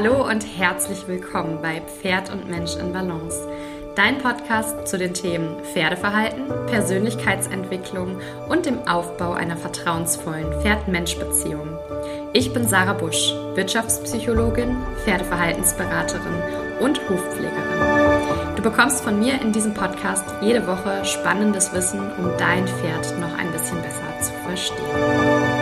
Hallo und herzlich willkommen bei Pferd und Mensch in Balance. Dein Podcast zu den Themen Pferdeverhalten, Persönlichkeitsentwicklung und dem Aufbau einer vertrauensvollen Pferd-Mensch-Beziehung. Ich bin Sarah Busch, Wirtschaftspsychologin, Pferdeverhaltensberaterin und Hufpflegerin. Du bekommst von mir in diesem Podcast jede Woche spannendes Wissen, um dein Pferd noch ein bisschen besser zu verstehen.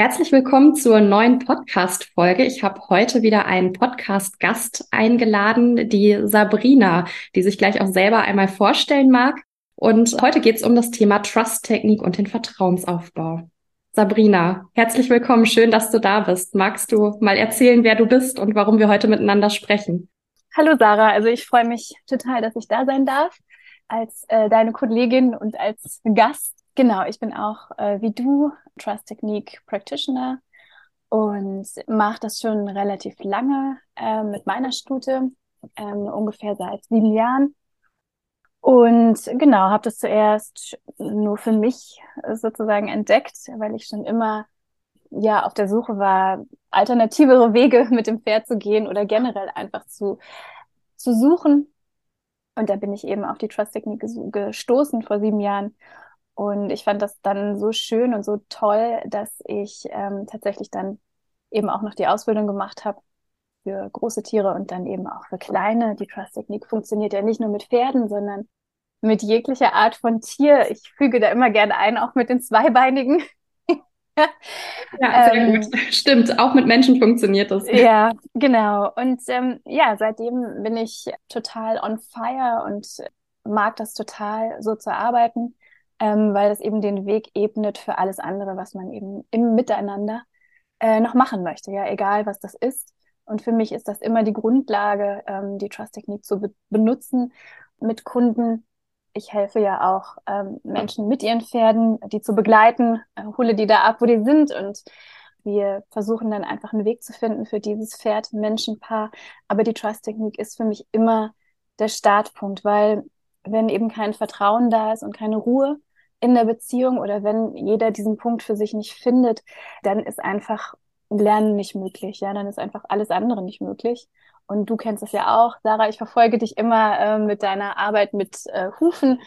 Herzlich willkommen zur neuen Podcast-Folge. Ich habe heute wieder einen Podcast-Gast eingeladen, die Sabrina, die sich gleich auch selber einmal vorstellen mag. Und heute geht es um das Thema Trust-Technik und den Vertrauensaufbau. Sabrina, herzlich willkommen. Schön, dass du da bist. Magst du mal erzählen, wer du bist und warum wir heute miteinander sprechen? Hallo Sarah, also ich freue mich total, dass ich da sein darf als äh, deine Kollegin und als Gast Genau, ich bin auch äh, wie du Trust Technique Practitioner und mache das schon relativ lange äh, mit meiner Stute, ähm, ungefähr seit sieben Jahren. Und genau, habe das zuerst nur für mich sozusagen entdeckt, weil ich schon immer ja auf der Suche war, alternativere Wege mit dem Pferd zu gehen oder generell einfach zu, zu suchen. Und da bin ich eben auf die Trust-Technik gestoßen vor sieben Jahren und ich fand das dann so schön und so toll, dass ich ähm, tatsächlich dann eben auch noch die Ausbildung gemacht habe für große Tiere und dann eben auch für kleine. Die Trust-Technik funktioniert ja nicht nur mit Pferden, sondern mit jeglicher Art von Tier. Ich füge da immer gerne ein, auch mit den Zweibeinigen. ja, sehr ähm, gut. Stimmt, auch mit Menschen funktioniert das. Ja, genau. Und ähm, ja, seitdem bin ich total on fire und mag das total, so zu arbeiten ähm, weil das eben den Weg ebnet für alles andere, was man eben im Miteinander äh, noch machen möchte, ja, egal was das ist. Und für mich ist das immer die Grundlage, ähm, die Trust-Technik zu be benutzen mit Kunden. Ich helfe ja auch ähm, Menschen mit ihren Pferden, die zu begleiten, äh, hole die da ab, wo die sind und wir versuchen dann einfach einen Weg zu finden für dieses Pferd-Menschenpaar. Aber die Trust-Technik ist für mich immer der Startpunkt, weil wenn eben kein Vertrauen da ist und keine Ruhe, in der Beziehung oder wenn jeder diesen Punkt für sich nicht findet, dann ist einfach Lernen nicht möglich. Ja, dann ist einfach alles andere nicht möglich. Und du kennst es ja auch, Sarah. Ich verfolge dich immer äh, mit deiner Arbeit mit äh, Hufen.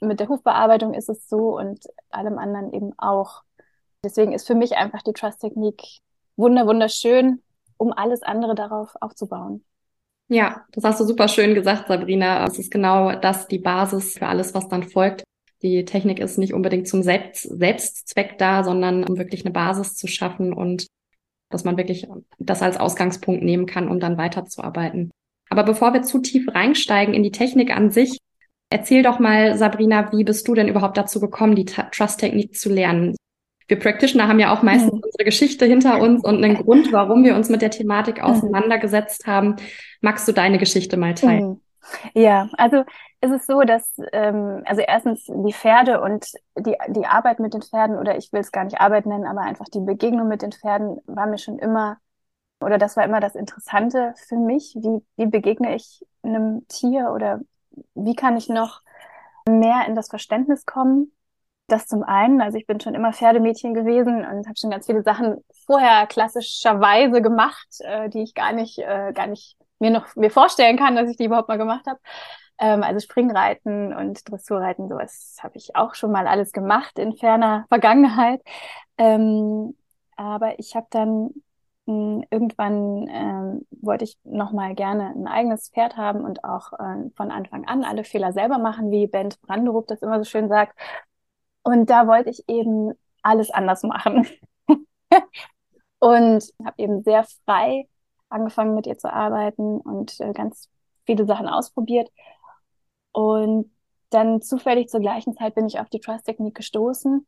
Mit der Hufbearbeitung ist es so und allem anderen eben auch. Deswegen ist für mich einfach die Trust-Technik wunder wunderschön, um alles andere darauf aufzubauen. Ja, das hast du super schön gesagt, Sabrina. Es ist genau das, die Basis für alles, was dann folgt. Die Technik ist nicht unbedingt zum Selbst Selbstzweck da, sondern um wirklich eine Basis zu schaffen und dass man wirklich das als Ausgangspunkt nehmen kann, um dann weiterzuarbeiten. Aber bevor wir zu tief reinsteigen in die Technik an sich, erzähl doch mal, Sabrina, wie bist du denn überhaupt dazu gekommen, die Trust-Technik zu lernen? Wir Practitioner haben ja auch meistens mhm. unsere Geschichte hinter uns und einen Grund, warum wir uns mit der Thematik mhm. auseinandergesetzt haben. Magst du deine Geschichte mal teilen? Mhm. Ja, also ist es so, dass ähm, also erstens die Pferde und die die Arbeit mit den Pferden oder ich will es gar nicht Arbeit nennen, aber einfach die Begegnung mit den Pferden war mir schon immer oder das war immer das Interessante für mich. Wie wie begegne ich einem Tier oder wie kann ich noch mehr in das Verständnis kommen? Das zum einen, also ich bin schon immer Pferdemädchen gewesen und habe schon ganz viele Sachen vorher klassischerweise gemacht, äh, die ich gar nicht äh, gar nicht mir noch mir vorstellen kann, dass ich die überhaupt mal gemacht habe. Ähm, also Springreiten und Dressurreiten, sowas habe ich auch schon mal alles gemacht in ferner Vergangenheit. Ähm, aber ich habe dann mh, hm, irgendwann ähm, wollte ich noch mal gerne ein eigenes Pferd haben und auch äh, von Anfang an alle Fehler selber machen, wie Bent Branderup das immer so schön sagt. Und da wollte ich eben alles anders machen. und habe eben sehr frei angefangen mit ihr zu arbeiten und äh, ganz viele Sachen ausprobiert. Und dann zufällig zur gleichen Zeit bin ich auf die Trust-Technik gestoßen.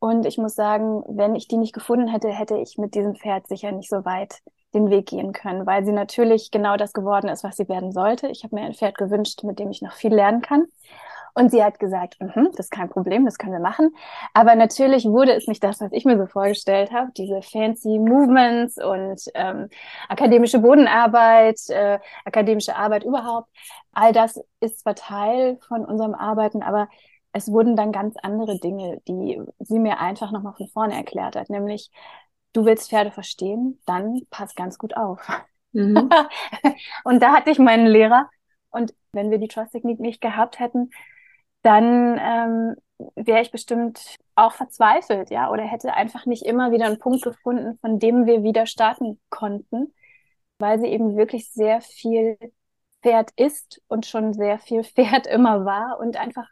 Und ich muss sagen, wenn ich die nicht gefunden hätte, hätte ich mit diesem Pferd sicher nicht so weit den Weg gehen können, weil sie natürlich genau das geworden ist, was sie werden sollte. Ich habe mir ein Pferd gewünscht, mit dem ich noch viel lernen kann. Und sie hat gesagt, mm -hmm, das ist kein Problem, das können wir machen. Aber natürlich wurde es nicht das, was ich mir so vorgestellt habe. Diese fancy Movements und ähm, akademische Bodenarbeit, äh, akademische Arbeit überhaupt. All das ist zwar Teil von unserem Arbeiten, aber es wurden dann ganz andere Dinge, die sie mir einfach nochmal von vorne erklärt hat, nämlich du willst Pferde verstehen, dann pass ganz gut auf. Mhm. und da hatte ich meinen Lehrer und wenn wir die Trust-Technik nicht gehabt hätten, dann ähm, wäre ich bestimmt auch verzweifelt, ja, oder hätte einfach nicht immer wieder einen Punkt gefunden, von dem wir wieder starten konnten, weil sie eben wirklich sehr viel Pferd ist und schon sehr viel Pferd immer war und einfach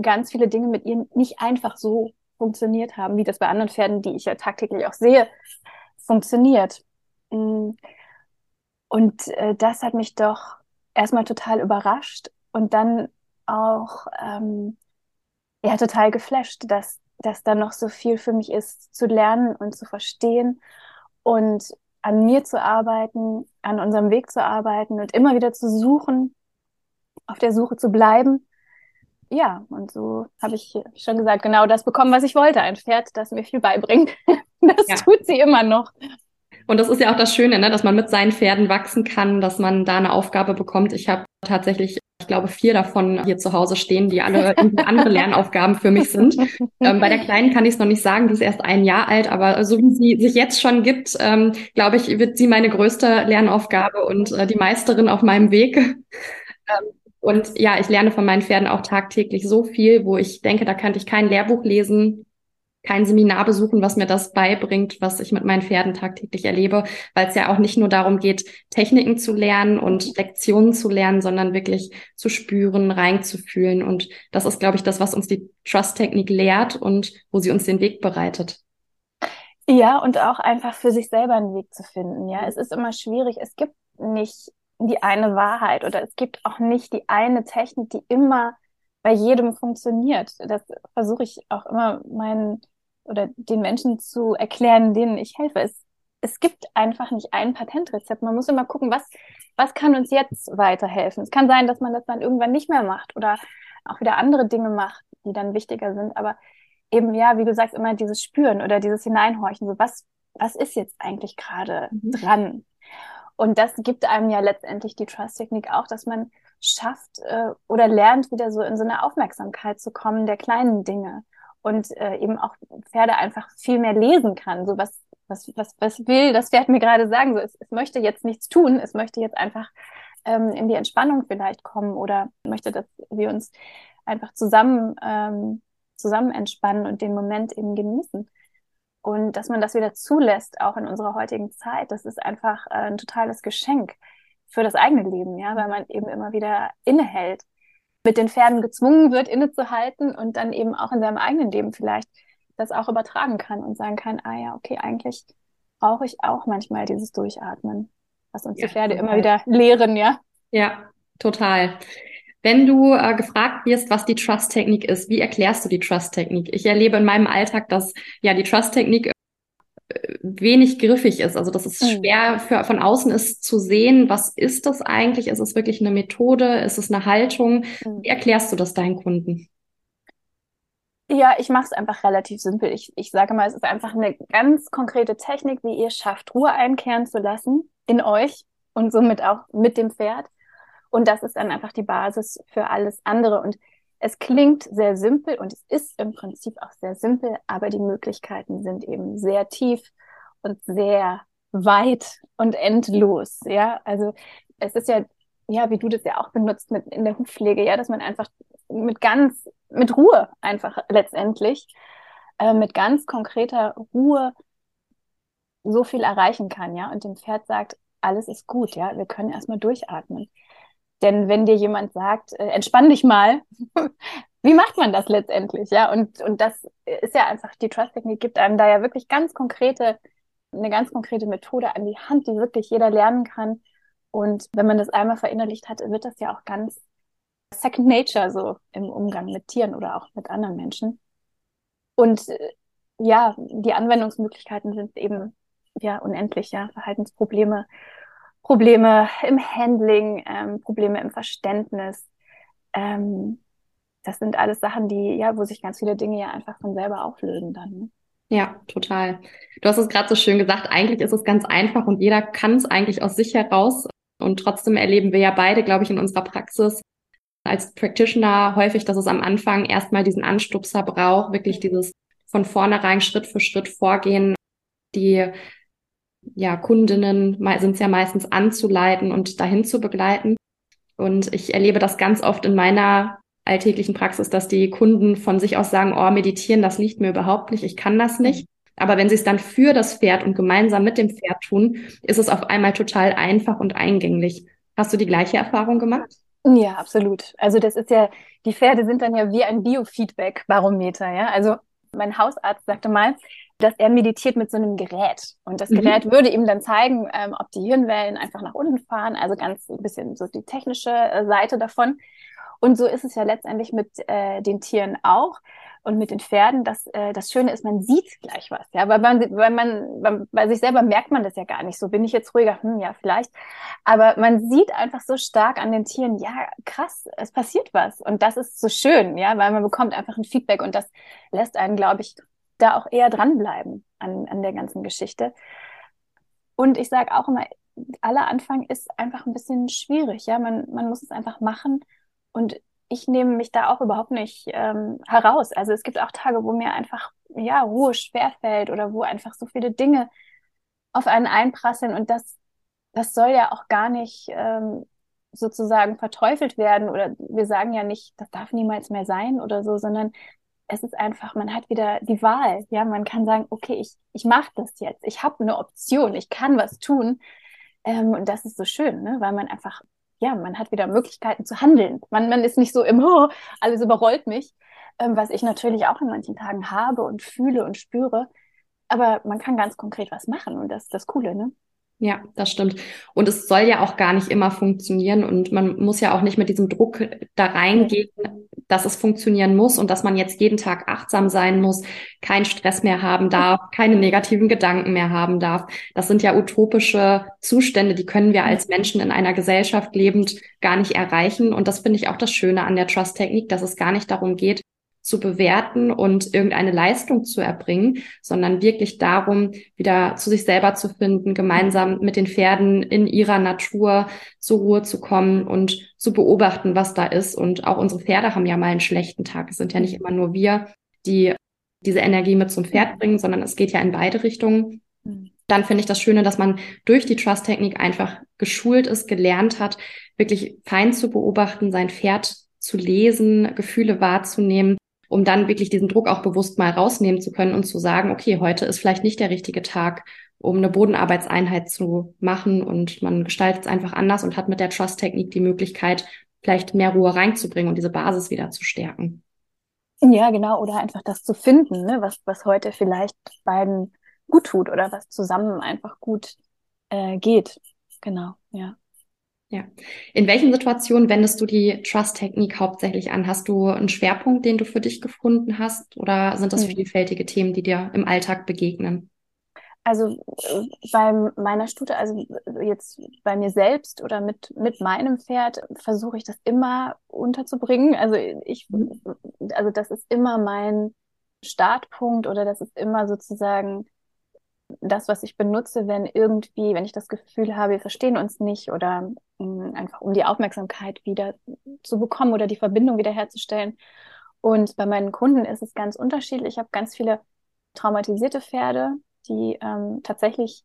ganz viele Dinge mit ihr nicht einfach so funktioniert haben, wie das bei anderen Pferden, die ich ja tagtäglich auch sehe, funktioniert. Mm. Und äh, das hat mich doch erstmal total überrascht und dann auch ähm, ja total geflasht, dass, dass da noch so viel für mich ist zu lernen und zu verstehen und an mir zu arbeiten, an unserem Weg zu arbeiten und immer wieder zu suchen, auf der Suche zu bleiben ja, und so habe ich schon gesagt, genau das bekommen, was ich wollte. Ein Pferd, das mir viel beibringt. Das ja. tut sie immer noch. Und das ist ja auch das Schöne, ne? dass man mit seinen Pferden wachsen kann, dass man da eine Aufgabe bekommt. Ich habe tatsächlich, ich glaube, vier davon hier zu Hause stehen, die alle andere Lernaufgaben für mich sind. Ähm, bei der Kleinen kann ich es noch nicht sagen, die ist erst ein Jahr alt, aber so wie sie sich jetzt schon gibt, ähm, glaube ich, wird sie meine größte Lernaufgabe und äh, die Meisterin auf meinem Weg. Ähm, und ja, ich lerne von meinen Pferden auch tagtäglich so viel, wo ich denke, da könnte ich kein Lehrbuch lesen, kein Seminar besuchen, was mir das beibringt, was ich mit meinen Pferden tagtäglich erlebe, weil es ja auch nicht nur darum geht, Techniken zu lernen und Lektionen zu lernen, sondern wirklich zu spüren, reinzufühlen. Und das ist, glaube ich, das, was uns die Trust-Technik lehrt und wo sie uns den Weg bereitet. Ja, und auch einfach für sich selber einen Weg zu finden. Ja, es ist immer schwierig. Es gibt nicht die eine Wahrheit oder es gibt auch nicht die eine Technik, die immer bei jedem funktioniert. Das versuche ich auch immer meinen oder den Menschen zu erklären, denen ich helfe. Es, es gibt einfach nicht ein Patentrezept. Man muss immer gucken, was, was kann uns jetzt weiterhelfen. Es kann sein, dass man das dann irgendwann nicht mehr macht oder auch wieder andere Dinge macht, die dann wichtiger sind. Aber eben, ja, wie du sagst, immer dieses Spüren oder dieses Hineinhorchen. So, was, was ist jetzt eigentlich gerade mhm. dran? Und das gibt einem ja letztendlich die Trust-Technik auch, dass man schafft äh, oder lernt, wieder so in so eine Aufmerksamkeit zu kommen der kleinen Dinge und äh, eben auch Pferde einfach viel mehr lesen kann. So was, was, was, was will das Pferd mir gerade sagen? So, es, es möchte jetzt nichts tun, es möchte jetzt einfach ähm, in die Entspannung vielleicht kommen oder möchte, dass wir uns einfach zusammen, ähm, zusammen entspannen und den Moment eben genießen. Und dass man das wieder zulässt, auch in unserer heutigen Zeit, das ist einfach äh, ein totales Geschenk für das eigene Leben, ja, weil man eben immer wieder innehält, mit den Pferden gezwungen wird, innezuhalten und dann eben auch in seinem eigenen Leben vielleicht das auch übertragen kann und sagen kann, ah ja, okay, eigentlich brauche ich auch manchmal dieses Durchatmen, was uns ja, die Pferde immer wieder lehren, ja. Ja, total. Wenn du äh, gefragt wirst, was die Trust-Technik ist, wie erklärst du die Trust-Technik? Ich erlebe in meinem Alltag, dass ja die Trust-Technik wenig griffig ist. Also dass es mhm. schwer für, von außen ist zu sehen, was ist das eigentlich? Ist es wirklich eine Methode? Ist es eine Haltung? Mhm. Wie erklärst du das deinen Kunden? Ja, ich mache es einfach relativ simpel. Ich, ich sage mal, es ist einfach eine ganz konkrete Technik, wie ihr schafft, Ruhe einkehren zu lassen in euch und somit auch mit dem Pferd. Und das ist dann einfach die Basis für alles andere. Und es klingt sehr simpel und es ist im Prinzip auch sehr simpel, aber die Möglichkeiten sind eben sehr tief und sehr weit und endlos. Ja, also es ist ja, ja, wie du das ja auch benutzt mit in der Hufpflege, ja, dass man einfach mit ganz, mit Ruhe einfach letztendlich, äh, mit ganz konkreter Ruhe so viel erreichen kann, ja, und dem Pferd sagt, alles ist gut, ja, wir können erstmal durchatmen. Denn wenn dir jemand sagt, äh, entspann dich mal, wie macht man das letztendlich? Ja, und, und das ist ja einfach, die Trust-Technik gibt einem da ja wirklich ganz konkrete, eine ganz konkrete Methode an die Hand, die wirklich jeder lernen kann. Und wenn man das einmal verinnerlicht hat, wird das ja auch ganz Second Nature so im Umgang mit Tieren oder auch mit anderen Menschen. Und äh, ja, die Anwendungsmöglichkeiten sind eben ja unendlich, ja, Verhaltensprobleme Probleme im Handling, ähm, Probleme im Verständnis. Ähm, das sind alles Sachen, die, ja, wo sich ganz viele Dinge ja einfach von selber auflösen dann. Ne? Ja, total. Du hast es gerade so schön gesagt, eigentlich ist es ganz einfach und jeder kann es eigentlich aus sich heraus. Und trotzdem erleben wir ja beide, glaube ich, in unserer Praxis als Practitioner häufig, dass es am Anfang erstmal diesen Anstupser braucht, wirklich dieses von vornherein Schritt für Schritt vorgehen, die ja, Kundinnen sind es ja meistens anzuleiten und dahin zu begleiten. Und ich erlebe das ganz oft in meiner alltäglichen Praxis, dass die Kunden von sich aus sagen, oh, meditieren, das liegt mir überhaupt nicht, ich kann das nicht. Aber wenn sie es dann für das Pferd und gemeinsam mit dem Pferd tun, ist es auf einmal total einfach und eingänglich. Hast du die gleiche Erfahrung gemacht? Ja, absolut. Also das ist ja, die Pferde sind dann ja wie ein Biofeedback-Barometer, ja. Also mein Hausarzt sagte mal, dass er meditiert mit so einem Gerät. Und das mhm. Gerät mhm. würde ihm dann zeigen, ähm, ob die Hirnwellen einfach nach unten fahren, also ganz ein bisschen so die technische äh, Seite davon. Und so ist es ja letztendlich mit äh, den Tieren auch und mit den Pferden. Das, äh, das Schöne ist, man sieht gleich was. Ja, weil man, weil man, bei sich selber merkt man das ja gar nicht. So bin ich jetzt ruhiger, hm, ja, vielleicht. Aber man sieht einfach so stark an den Tieren, ja, krass, es passiert was. Und das ist so schön, ja, weil man bekommt einfach ein Feedback und das lässt einen, glaube ich, da auch eher dranbleiben an, an der ganzen Geschichte. Und ich sage auch immer, aller Anfang ist einfach ein bisschen schwierig. Ja, man, man muss es einfach machen. Und ich nehme mich da auch überhaupt nicht ähm, heraus. Also es gibt auch Tage, wo mir einfach ja Ruhe schwerfällt oder wo einfach so viele Dinge auf einen einprasseln und das das soll ja auch gar nicht ähm, sozusagen verteufelt werden oder wir sagen ja nicht, das darf niemals mehr sein oder so, sondern es ist einfach, man hat wieder die Wahl. Ja, man kann sagen, okay, ich, ich mache das jetzt. Ich habe eine Option, ich kann was tun. Ähm, und das ist so schön, ne? weil man einfach, ja, man hat wieder Möglichkeiten zu handeln. Man, man ist nicht so im, oh, alles überrollt mich, ähm, was ich natürlich auch in manchen Tagen habe und fühle und spüre. Aber man kann ganz konkret was machen und das ist das Coole, ne? Ja, das stimmt. Und es soll ja auch gar nicht immer funktionieren und man muss ja auch nicht mit diesem Druck da reingehen, dass es funktionieren muss und dass man jetzt jeden Tag achtsam sein muss, keinen Stress mehr haben darf, keine negativen Gedanken mehr haben darf. Das sind ja utopische Zustände, die können wir als Menschen in einer Gesellschaft lebend gar nicht erreichen. Und das finde ich auch das Schöne an der Trust-Technik, dass es gar nicht darum geht, zu bewerten und irgendeine Leistung zu erbringen, sondern wirklich darum, wieder zu sich selber zu finden, gemeinsam mit den Pferden in ihrer Natur zur Ruhe zu kommen und zu beobachten, was da ist. Und auch unsere Pferde haben ja mal einen schlechten Tag. Es sind ja nicht immer nur wir, die diese Energie mit zum Pferd bringen, sondern es geht ja in beide Richtungen. Dann finde ich das Schöne, dass man durch die Trust-Technik einfach geschult ist, gelernt hat, wirklich fein zu beobachten, sein Pferd zu lesen, Gefühle wahrzunehmen um dann wirklich diesen Druck auch bewusst mal rausnehmen zu können und zu sagen, okay, heute ist vielleicht nicht der richtige Tag, um eine Bodenarbeitseinheit zu machen und man gestaltet es einfach anders und hat mit der Trust-Technik die Möglichkeit, vielleicht mehr Ruhe reinzubringen und diese Basis wieder zu stärken. Ja, genau, oder einfach das zu finden, ne, was, was heute vielleicht beiden gut tut oder was zusammen einfach gut äh, geht. Genau, ja. Ja. In welchen Situationen wendest du die Trust-Technik hauptsächlich an? Hast du einen Schwerpunkt, den du für dich gefunden hast? Oder sind das hm. vielfältige Themen, die dir im Alltag begegnen? Also bei meiner Stute, also jetzt bei mir selbst oder mit, mit meinem Pferd versuche ich das immer unterzubringen. Also ich, mhm. also das ist immer mein Startpunkt oder das ist immer sozusagen das, was ich benutze, wenn irgendwie, wenn ich das Gefühl habe, wir verstehen uns nicht oder mh, mm, einfach um die Aufmerksamkeit wieder zu bekommen oder die Verbindung wiederherzustellen. Und bei meinen Kunden ist es ganz unterschiedlich. Ich habe ganz viele traumatisierte Pferde, die ähm, tatsächlich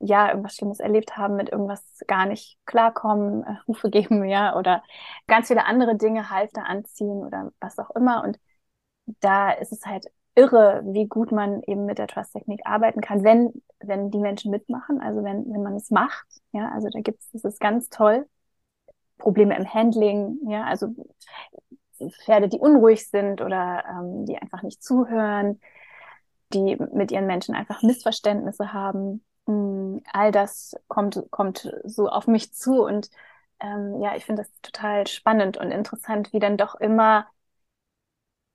ja irgendwas Schlimmes erlebt haben, mit irgendwas gar nicht klarkommen, äh, Rufe geben, ja, oder ganz viele andere Dinge, Halfter anziehen oder was auch immer. Und da ist es halt irre, wie gut man eben mit der Trust-Technik arbeiten kann, wenn, wenn die Menschen mitmachen, also wenn, wenn man es macht. Ja, also da gibt's, das ist ganz toll. Probleme im Handling, ja, also Pferde, die unruhig sind oder ähm, die einfach nicht zuhören, die mit ihren Menschen einfach Missverständnisse haben. Mm, all das kommt, kommt so auf mich zu und ähm, ja, ich finde das total spannend und interessant, wie dann doch immer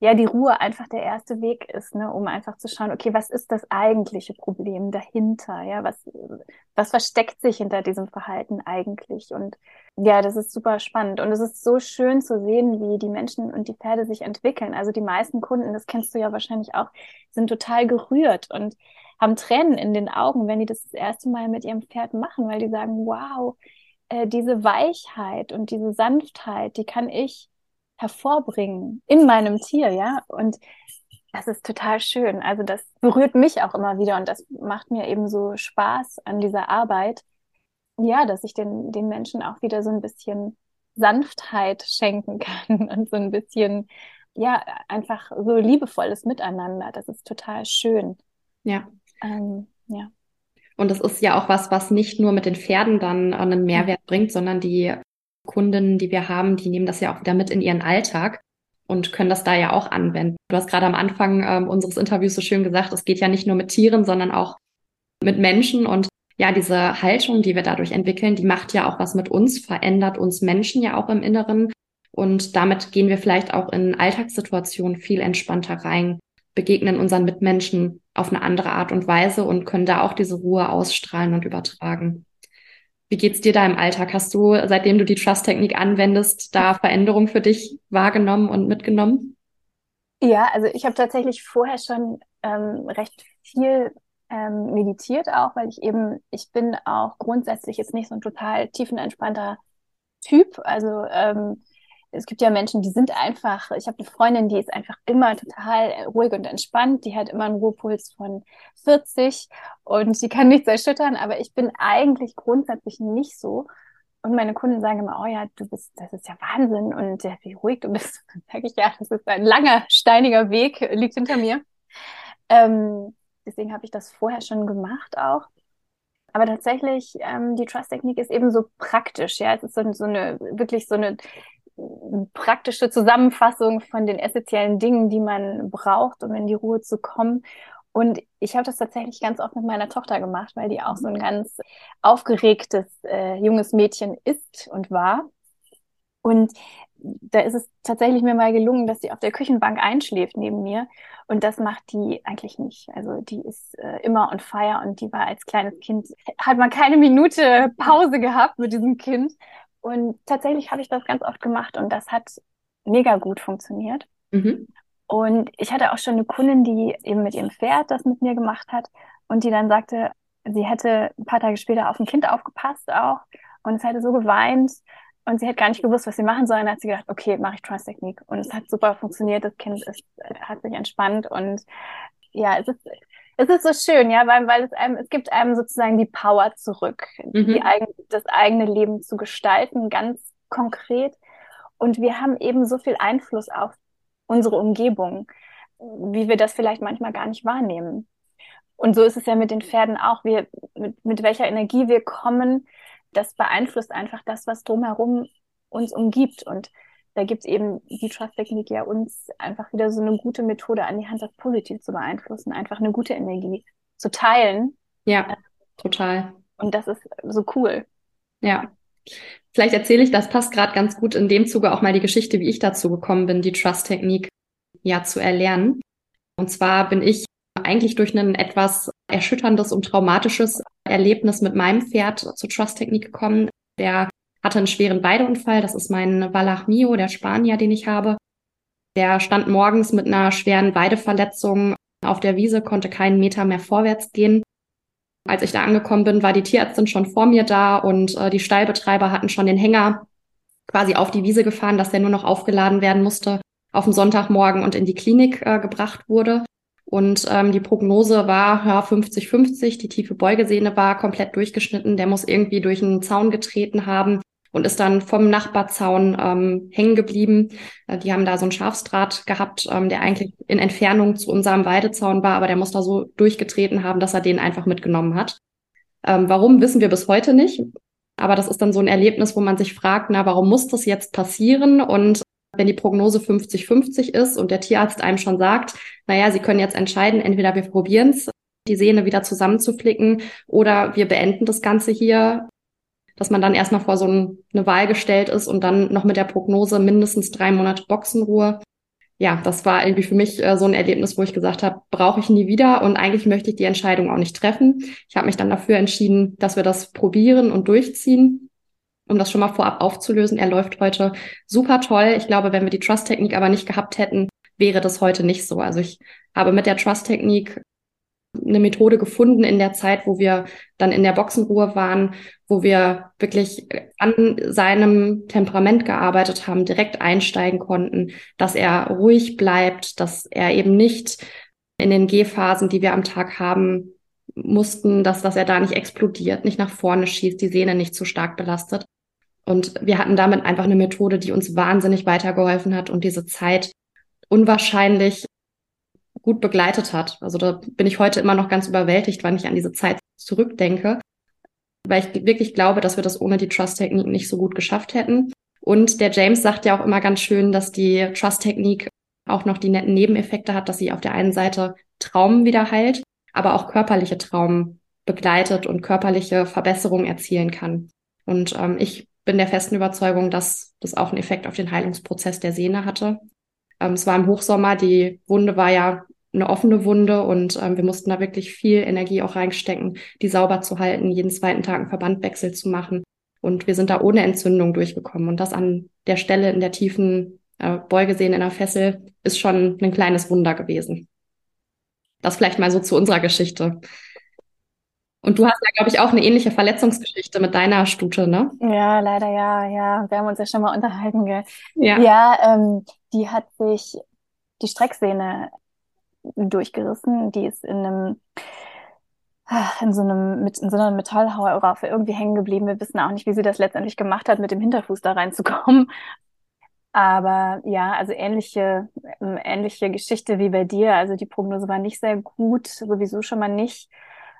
ja die Ruhe einfach der erste Weg ist, ne, um einfach zu schauen, okay, was ist das eigentliche Problem dahinter? Ja, was, was versteckt sich hinter diesem Verhalten eigentlich? Und ja, das ist super spannend. Und es ist so schön zu sehen, wie die Menschen und die Pferde sich entwickeln. Also die meisten Kunden, das kennst du ja wahrscheinlich auch, sind total gerührt und haben Tränen in den Augen, wenn die das das erste Mal mit ihrem Pferd machen, weil die sagen, wow, äh, diese Weichheit und diese Sanftheit, die kann ich hervorbringen in meinem Tier, ja. Und das ist total schön. Also das berührt mich auch immer wieder und das macht mir eben so Spaß an dieser Arbeit. Ja, dass ich den, den Menschen auch wieder so ein bisschen Sanftheit schenken kann und so ein bisschen, ja, einfach so liebevolles Miteinander. Das ist total schön. Ja. Ähm, ja. Und das ist ja auch was, was nicht nur mit den Pferden dann einen Mehrwert bringt, sondern die Kundinnen, die wir haben, die nehmen das ja auch wieder mit in ihren Alltag und können das da ja auch anwenden. Du hast gerade am Anfang ähm, unseres Interviews so schön gesagt, es geht ja nicht nur mit Tieren, sondern auch mit Menschen und ja, diese Haltung, die wir dadurch entwickeln, die macht ja auch was mit uns, verändert uns Menschen ja auch im Inneren. Und damit gehen wir vielleicht auch in Alltagssituationen viel entspannter rein, begegnen unseren Mitmenschen auf eine andere Art und Weise und können da auch diese Ruhe ausstrahlen und übertragen. Wie geht's dir da im Alltag? Hast du, seitdem du die Trust-Technik anwendest, da Veränderungen für dich wahrgenommen und mitgenommen? Ja, also ich habe tatsächlich vorher schon ähm, recht viel ähm, meditiert auch, weil ich eben, ich bin auch grundsätzlich jetzt nicht so ein total tiefenentspannter Typ. Also ähm, es gibt ja Menschen, die sind einfach, ich habe eine Freundin, die ist einfach immer total ruhig und entspannt, die hat immer einen Ruhepuls von 40 und sie kann nichts erschüttern, aber ich bin eigentlich grundsätzlich nicht so. Und meine Kunden sagen immer, oh ja, du bist, das ist ja Wahnsinn und ja, wie ruhig du bist. Dann sage ich, ja, das ist ein langer, steiniger Weg, liegt hinter mir. Ähm, deswegen habe ich das vorher schon gemacht auch. Aber tatsächlich, ähm, die Trust-Technik ist eben so praktisch, ja. Es ist so, so eine, wirklich so eine praktische Zusammenfassung von den essentiellen Dingen, die man braucht, um in die Ruhe zu kommen. Und ich habe das tatsächlich ganz oft mit meiner Tochter gemacht, weil die auch so ein ganz aufgeregtes äh, junges Mädchen ist und war. Und da ist es tatsächlich mir mal gelungen, dass sie auf der Küchenbank einschläft neben mir. Und das macht die eigentlich nicht. Also die ist äh, immer on fire und die war als kleines Kind, hat man keine Minute Pause gehabt mit diesem Kind. Und tatsächlich habe ich das ganz oft gemacht und das hat mega gut funktioniert. Mhm. Und ich hatte auch schon eine Kundin, die eben mit ihrem Pferd das mit mir gemacht hat und die dann sagte, sie hätte ein paar Tage später auf ein Kind aufgepasst auch und es hätte so geweint und sie hat gar nicht gewusst, was sie machen soll. Und dann hat sie gedacht, okay, mache ich Trance-Technik. Und es hat super funktioniert. Das Kind ist, hat sich entspannt und ja, es ist, es ist so schön, ja, weil, weil es einem, es gibt einem sozusagen die Power zurück, mhm. die eigen, das eigene Leben zu gestalten, ganz konkret. Und wir haben eben so viel Einfluss auf unsere Umgebung, wie wir das vielleicht manchmal gar nicht wahrnehmen. Und so ist es ja mit den Pferden auch. Wir, mit, mit welcher Energie wir kommen, das beeinflusst einfach das, was drumherum uns umgibt. Und da gibt eben die Trust-Technik ja uns einfach wieder so eine gute Methode an die Hand, das positiv zu beeinflussen, einfach eine gute Energie zu teilen. Ja, total. Und das ist so cool. Ja. Vielleicht erzähle ich, das passt gerade ganz gut in dem Zuge auch mal die Geschichte, wie ich dazu gekommen bin, die Trust-Technik ja zu erlernen. Und zwar bin ich eigentlich durch ein etwas erschütterndes und traumatisches Erlebnis mit meinem Pferd zur Trust-Technik gekommen. Der hatte einen schweren Weideunfall. Das ist mein Wallach Mio, der Spanier, den ich habe. Der stand morgens mit einer schweren Weideverletzung auf der Wiese, konnte keinen Meter mehr vorwärts gehen. Als ich da angekommen bin, war die Tierärztin schon vor mir da und äh, die Stallbetreiber hatten schon den Hänger quasi auf die Wiese gefahren, dass der nur noch aufgeladen werden musste auf den Sonntagmorgen und in die Klinik äh, gebracht wurde. Und ähm, die Prognose war ja, 50-50, die tiefe Beugesehne war komplett durchgeschnitten, der muss irgendwie durch einen Zaun getreten haben und ist dann vom Nachbarzaun ähm, hängen geblieben. Äh, die haben da so einen Schafsdraht gehabt, ähm, der eigentlich in Entfernung zu unserem Weidezaun war, aber der muss da so durchgetreten haben, dass er den einfach mitgenommen hat. Ähm, warum, wissen wir bis heute nicht. Aber das ist dann so ein Erlebnis, wo man sich fragt, na, warum muss das jetzt passieren? Und wenn die Prognose 50-50 ist und der Tierarzt einem schon sagt, naja, Sie können jetzt entscheiden, entweder wir probieren es, die Sehne wieder zusammenzuflicken oder wir beenden das Ganze hier dass man dann erstmal vor so eine Wahl gestellt ist und dann noch mit der Prognose mindestens drei Monate Boxenruhe. Ja, das war irgendwie für mich äh, so ein Erlebnis, wo ich gesagt habe, brauche ich nie wieder und eigentlich möchte ich die Entscheidung auch nicht treffen. Ich habe mich dann dafür entschieden, dass wir das probieren und durchziehen. Um das schon mal vorab aufzulösen, er läuft heute super toll. Ich glaube, wenn wir die Trust-Technik aber nicht gehabt hätten, wäre das heute nicht so. Also ich habe mit der Trust-Technik eine Methode gefunden in der Zeit, wo wir dann in der Boxenruhe waren, wo wir wirklich an seinem Temperament gearbeitet haben, direkt einsteigen konnten, dass er ruhig bleibt, dass er eben nicht in den Gehphasen, die wir am Tag haben, mussten, dass, dass er da nicht explodiert, nicht nach vorne schießt, die Sehne nicht zu stark belastet. Und wir hatten damit einfach eine Methode, die uns wahnsinnig weitergeholfen hat und diese Zeit unwahrscheinlich gut begleitet hat. Also da bin ich heute immer noch ganz überwältigt, wann ich an diese Zeit zurückdenke, weil ich wirklich glaube, dass wir das ohne die Trust-Technik nicht so gut geschafft hätten. Und der James sagt ja auch immer ganz schön, dass die Trust-Technik auch noch die netten Nebeneffekte hat, dass sie auf der einen Seite Traum wieder heilt, aber auch körperliche Traum begleitet und körperliche Verbesserungen erzielen kann. Und ähm, ich bin der festen Überzeugung, dass das auch einen Effekt auf den Heilungsprozess der Sehne hatte. Ähm, es war im Hochsommer, die Wunde war ja eine offene Wunde und ähm, wir mussten da wirklich viel Energie auch reinstecken, die sauber zu halten, jeden zweiten Tag einen Verbandwechsel zu machen. Und wir sind da ohne Entzündung durchgekommen. Und das an der Stelle in der tiefen äh, Beugesehne in der Fessel ist schon ein kleines Wunder gewesen. Das vielleicht mal so zu unserer Geschichte. Und du hast ja, glaube ich, auch eine ähnliche Verletzungsgeschichte mit deiner Stute, ne? Ja, leider ja, ja. Wir haben uns ja schon mal unterhalten, gell? Ja. Ja, ähm, die hat sich die Strecksehne durchgerissen. Die ist in einem in so einem mit in so einer Metallhauerraffe irgendwie hängen geblieben. Wir wissen auch nicht, wie sie das letztendlich gemacht hat, mit dem Hinterfuß da reinzukommen. Aber ja, also ähnliche ähm, ähnliche Geschichte wie bei dir. Also die Prognose war nicht sehr gut, sowieso schon mal nicht.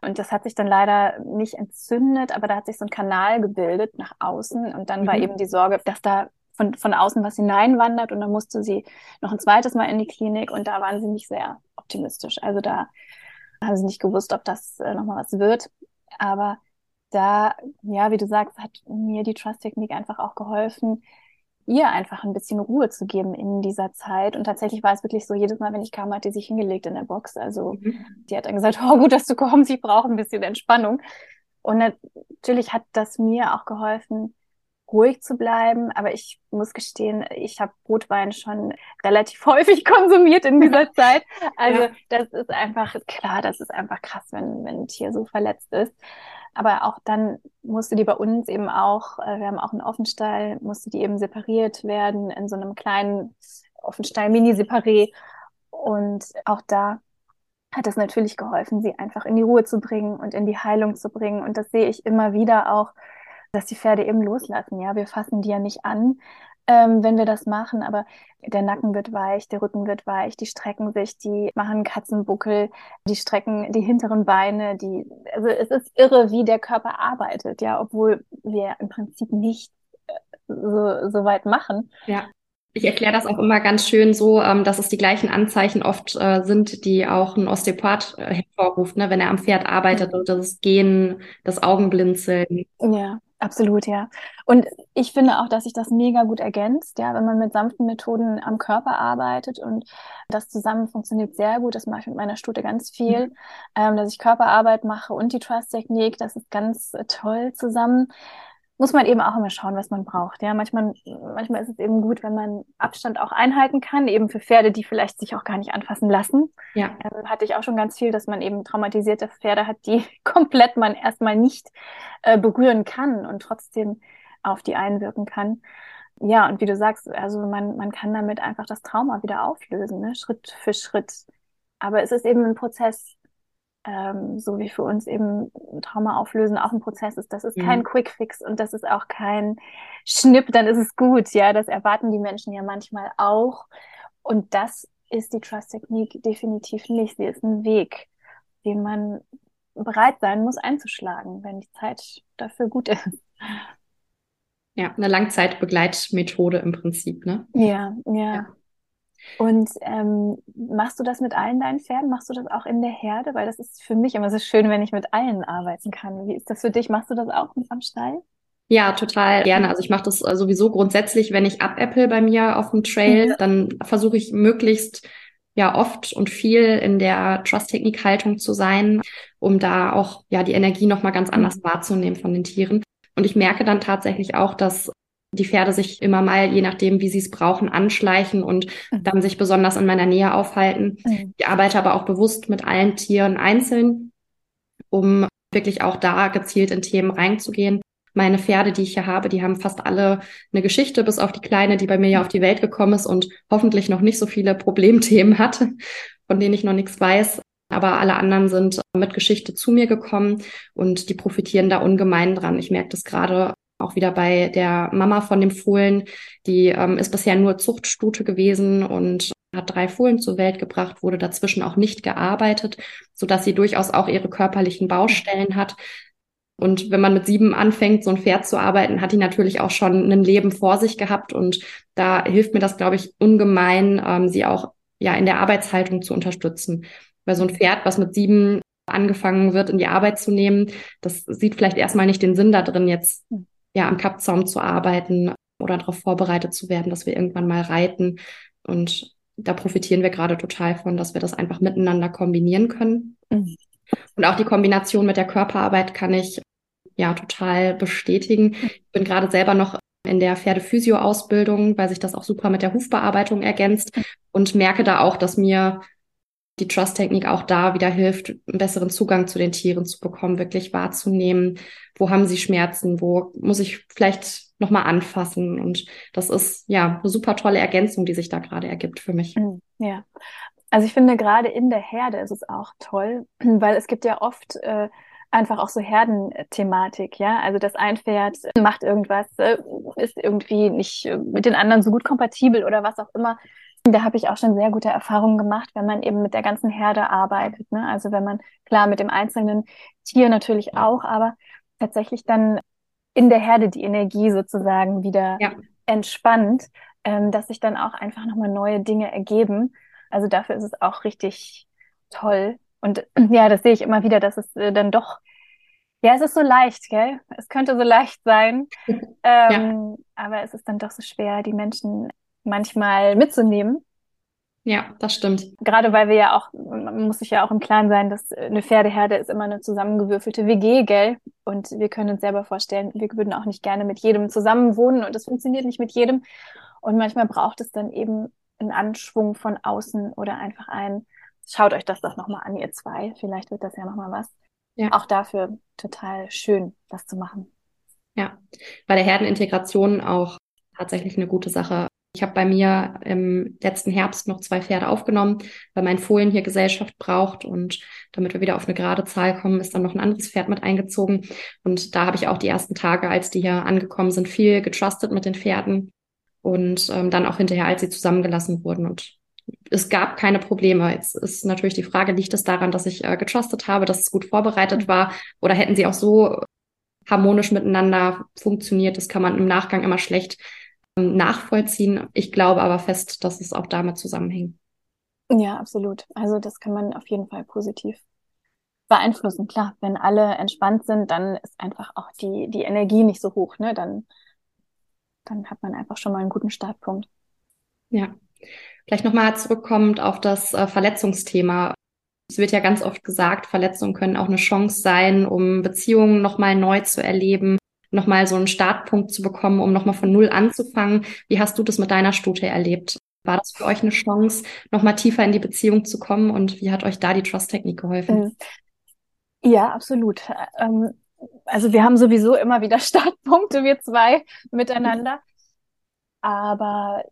Und das hat sich dann leider nicht entzündet, aber da hat sich so ein Kanal gebildet nach außen. Und dann mhm. war eben die Sorge, dass da von, von außen was hineinwandert und dann musste sie noch ein zweites Mal in die Klinik und da waren sie nicht sehr optimistisch. Also da haben sie nicht gewusst, ob das äh, nochmal was wird. Aber da, ja, wie du sagst, hat mir die Trust-Technik einfach auch geholfen, ihr einfach ein bisschen Ruhe zu geben in dieser Zeit. Und tatsächlich war es wirklich so, jedes Mal, wenn ich kam, hat die sich hingelegt in der Box. Also mhm. die hat dann gesagt, oh gut, dass du kommst, ich brauche ein bisschen Entspannung. Und natürlich hat das mir auch geholfen, ruhig zu bleiben. Aber ich muss gestehen, ich habe Rotwein schon relativ häufig konsumiert in dieser Zeit. Also ja. das ist einfach klar, das ist einfach krass, wenn, wenn ein Tier so verletzt ist. Aber auch dann musste die bei uns eben auch, äh, wir haben auch einen Offenstall, musste die eben separiert werden in so einem kleinen Offenstall Mini-Separé. Und auch da hat es natürlich geholfen, sie einfach in die Ruhe zu bringen und in die Heilung zu bringen. Und das sehe ich immer wieder auch dass die Pferde eben loslassen. Ja, wir fassen die ja nicht an, ähm, wenn wir das machen, aber der Nacken wird weich, der Rücken wird weich, die strecken sich, die machen Katzenbuckel, die strecken die hinteren Beine, die, also es ist irre, wie der Körper arbeitet, ja, obwohl wir im Prinzip nicht äh, so, so weit machen. Ja. Ich erkläre das auch immer ganz schön so, ähm, dass es die gleichen Anzeichen oft äh, sind, die auch ein Osteopath äh, hervorruft, ne, wenn er am Pferd arbeitet, mhm. das Gehen, das Augenblinzeln. Ja, Absolut, ja. Und ich finde auch, dass sich das mega gut ergänzt, ja, wenn man mit sanften Methoden am Körper arbeitet und das zusammen funktioniert sehr gut. Das mache ich mit meiner Stute ganz viel, mhm. ähm, dass ich Körperarbeit mache und die Trust-Technik. Das ist ganz äh, toll zusammen muss man eben auch immer schauen, was man braucht. Ja, manchmal, manchmal ist es eben gut, wenn man Abstand auch einhalten kann, eben für Pferde, die vielleicht sich auch gar nicht anfassen lassen. Ja. Ähm, hatte ich auch schon ganz viel, dass man eben traumatisierte Pferde hat, die komplett man erstmal nicht äh, berühren kann und trotzdem auf die einwirken kann. Ja, und wie du sagst, also man, man kann damit einfach das Trauma wieder auflösen, ne? Schritt für Schritt. Aber es ist eben ein Prozess, ähm, so wie für uns eben Trauma auflösen auch ein Prozess ist. Das ist kein mhm. Quick Fix und das ist auch kein Schnipp, dann ist es gut. Ja, das erwarten die Menschen ja manchmal auch. Und das ist die Trust-Technik definitiv nicht. Sie ist ein Weg, den man bereit sein muss einzuschlagen, wenn die Zeit dafür gut ist. Ja, eine Langzeitbegleitmethode im Prinzip, ne? Ja, ja. ja. Und ähm, machst du das mit allen deinen Pferden? Machst du das auch in der Herde? Weil das ist für mich immer so schön, wenn ich mit allen arbeiten kann. Wie ist das für dich? Machst du das auch am Stall? Ja, total gerne. Also ich mache das äh, sowieso grundsätzlich, wenn ich abäppel bei mir auf dem Trail, mhm. dann versuche ich möglichst ja oft und viel in der Trust-Technik-Haltung zu sein, um da auch ja die Energie nochmal ganz anders mhm. wahrzunehmen von den Tieren. Und ich merke dann tatsächlich auch, dass die Pferde sich immer mal, je nachdem, wie sie es brauchen, anschleichen und mhm. dann sich besonders in meiner Nähe aufhalten. Mhm. Ich arbeite aber auch bewusst mit allen Tieren einzeln, um wirklich auch da gezielt in Themen reinzugehen. Meine Pferde, die ich hier habe, die haben fast alle eine Geschichte, bis auf die kleine, die bei mir ja auf die Welt gekommen ist und hoffentlich noch nicht so viele Problemthemen hatte, von denen ich noch nichts weiß. Aber alle anderen sind mit Geschichte zu mir gekommen und die profitieren da ungemein dran. Ich merke das gerade auch wieder bei der Mama von dem Fohlen. Die ähm, ist bisher nur Zuchtstute gewesen und hat drei Fohlen zur Welt gebracht, wurde dazwischen auch nicht gearbeitet, so dass sie durchaus auch ihre körperlichen Baustellen hat. Und wenn man mit sieben anfängt, so ein Pferd zu arbeiten, hat die natürlich auch schon ein Leben vor sich gehabt. Und da hilft mir das, glaube ich, ungemein, ähm, sie auch ja in der Arbeitshaltung zu unterstützen. Weil so ein Pferd, was mit sieben angefangen wird, in die Arbeit zu nehmen, das sieht vielleicht erstmal nicht den Sinn da drin, jetzt ja am Kappzaum zu arbeiten oder darauf vorbereitet zu werden, dass wir irgendwann mal reiten. Und da profitieren wir gerade total von, dass wir das einfach miteinander kombinieren können. Mhm. Und auch die Kombination mit der Körperarbeit kann ich ja total bestätigen. Ich bin gerade selber noch in der Pferdephysio-Ausbildung, weil sich das auch super mit der Hufbearbeitung ergänzt und merke da auch, dass mir die Trust-Technik auch da wieder hilft, einen besseren Zugang zu den Tieren zu bekommen, wirklich wahrzunehmen, wo haben sie Schmerzen, wo muss ich vielleicht nochmal anfassen. Und das ist ja eine super tolle Ergänzung, die sich da gerade ergibt für mich. Ja, also ich finde gerade in der Herde ist es auch toll, weil es gibt ja oft äh, einfach auch so Herdenthematik, ja. Also das ein Pferd macht irgendwas, äh, ist irgendwie nicht äh, mit den anderen so gut kompatibel oder was auch immer. Da habe ich auch schon sehr gute Erfahrungen gemacht, wenn man eben mit der ganzen Herde arbeitet. Ne? Also wenn man, klar, mit dem einzelnen Tier natürlich auch, aber tatsächlich dann in der Herde die Energie sozusagen wieder ja. entspannt, ähm, dass sich dann auch einfach nochmal neue Dinge ergeben also dafür ist es auch richtig toll. Und ja, das sehe ich immer wieder, dass es äh, dann doch, ja, es ist so leicht, gell? Es könnte so leicht sein. ähm, ja. Aber es ist dann doch so schwer, die Menschen manchmal mitzunehmen. Ja, das stimmt. Gerade weil wir ja auch, man muss sich ja auch im Klaren sein, dass eine Pferdeherde ist immer eine zusammengewürfelte WG, gell? Und wir können uns selber vorstellen, wir würden auch nicht gerne mit jedem zusammen wohnen und es funktioniert nicht mit jedem. Und manchmal braucht es dann eben einen Anschwung von außen oder einfach ein, schaut euch das doch nochmal an, ihr zwei. Vielleicht wird das ja nochmal was. Ja. Auch dafür total schön, das zu machen. Ja, bei der Herdenintegration auch tatsächlich eine gute Sache. Ich habe bei mir im letzten Herbst noch zwei Pferde aufgenommen, weil mein Fohlen hier Gesellschaft braucht und damit wir wieder auf eine gerade Zahl kommen, ist dann noch ein anderes Pferd mit eingezogen. Und da habe ich auch die ersten Tage, als die hier angekommen sind, viel getrustet mit den Pferden und ähm, dann auch hinterher, als sie zusammengelassen wurden. Und es gab keine Probleme. Jetzt ist natürlich die Frage, liegt es daran, dass ich äh, getrustet habe, dass es gut vorbereitet mhm. war oder hätten sie auch so harmonisch miteinander funktioniert? Das kann man im Nachgang immer schlecht nachvollziehen. Ich glaube aber fest, dass es auch damit zusammenhängt. Ja, absolut. Also das kann man auf jeden Fall positiv beeinflussen. Klar, wenn alle entspannt sind, dann ist einfach auch die, die Energie nicht so hoch. Ne? Dann dann hat man einfach schon mal einen guten Startpunkt. Ja. Vielleicht nochmal zurückkommend auf das äh, Verletzungsthema. Es wird ja ganz oft gesagt, Verletzungen können auch eine Chance sein, um Beziehungen nochmal neu zu erleben, nochmal so einen Startpunkt zu bekommen, um nochmal von Null anzufangen. Wie hast du das mit deiner Stute erlebt? War das für euch eine Chance, nochmal tiefer in die Beziehung zu kommen? Und wie hat euch da die Trust-Technik geholfen? Ja, absolut. Ähm, also wir haben sowieso immer wieder Startpunkte, wir zwei miteinander. Aber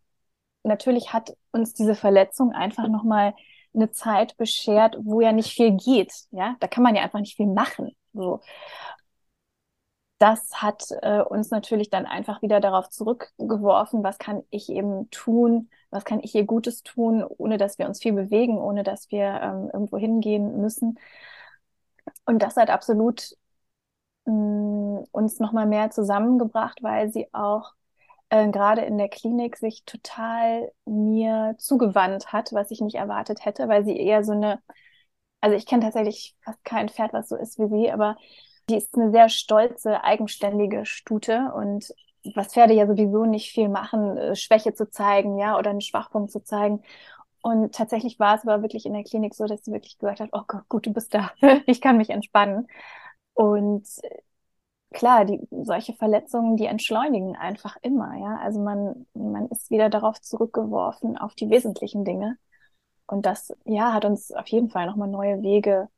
natürlich hat uns diese Verletzung einfach nochmal eine Zeit beschert, wo ja nicht viel geht. Ja, da kann man ja einfach nicht viel machen. So. Das hat äh, uns natürlich dann einfach wieder darauf zurückgeworfen, was kann ich eben tun, was kann ich hier Gutes tun, ohne dass wir uns viel bewegen, ohne dass wir ähm, irgendwo hingehen müssen. Und das hat absolut mh, uns nochmal mehr zusammengebracht, weil sie auch äh, gerade in der Klinik sich total mir zugewandt hat, was ich nicht erwartet hätte, weil sie eher so eine, also ich kenne tatsächlich fast kein Pferd, was so ist wie sie, aber die ist eine sehr stolze, eigenständige Stute und was Pferde ja sowieso nicht viel machen, äh, Schwäche zu zeigen, ja, oder einen Schwachpunkt zu zeigen. Und tatsächlich war es aber wirklich in der Klinik so, dass sie wirklich gesagt hat, oh Gott, gut, du bist da, ich kann mich entspannen. Und klar, die, solche Verletzungen, die entschleunigen einfach immer, ja. Also man, man ist wieder darauf zurückgeworfen, auf die wesentlichen Dinge. Und das, ja, hat uns auf jeden Fall nochmal neue Wege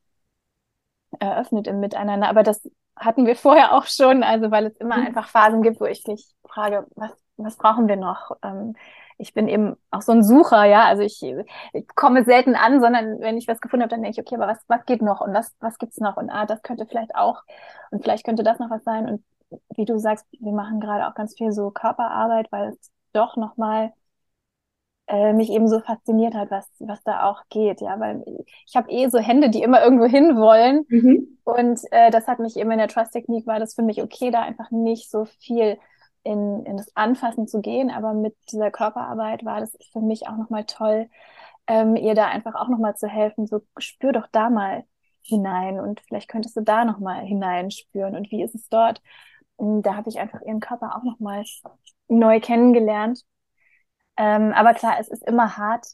eröffnet im Miteinander. Aber das hatten wir vorher auch schon, also weil es immer mhm. einfach Phasen gibt, wo ich mich frage, was, was brauchen wir noch? Ähm, ich bin eben auch so ein Sucher, ja, also ich, ich komme selten an, sondern wenn ich was gefunden habe, dann denke ich, okay, aber was, was geht noch und was, was gibt's noch und ah, das könnte vielleicht auch und vielleicht könnte das noch was sein und wie du sagst, wir machen gerade auch ganz viel so Körperarbeit, weil es doch nochmal äh, mich eben so fasziniert hat, was, was da auch geht, ja, weil ich habe eh so Hände, die immer irgendwo hin wollen mhm. und äh, das hat mich eben in der Trust-Technik war das für mich okay, da einfach nicht so viel in, in das Anfassen zu gehen, aber mit dieser Körperarbeit war das für mich auch nochmal toll, ähm, ihr da einfach auch nochmal zu helfen, so spür doch da mal hinein und vielleicht könntest du da nochmal hineinspüren. Und wie ist es dort. Und da habe ich einfach ihren Körper auch nochmal neu kennengelernt ähm, aber klar, es ist immer hart,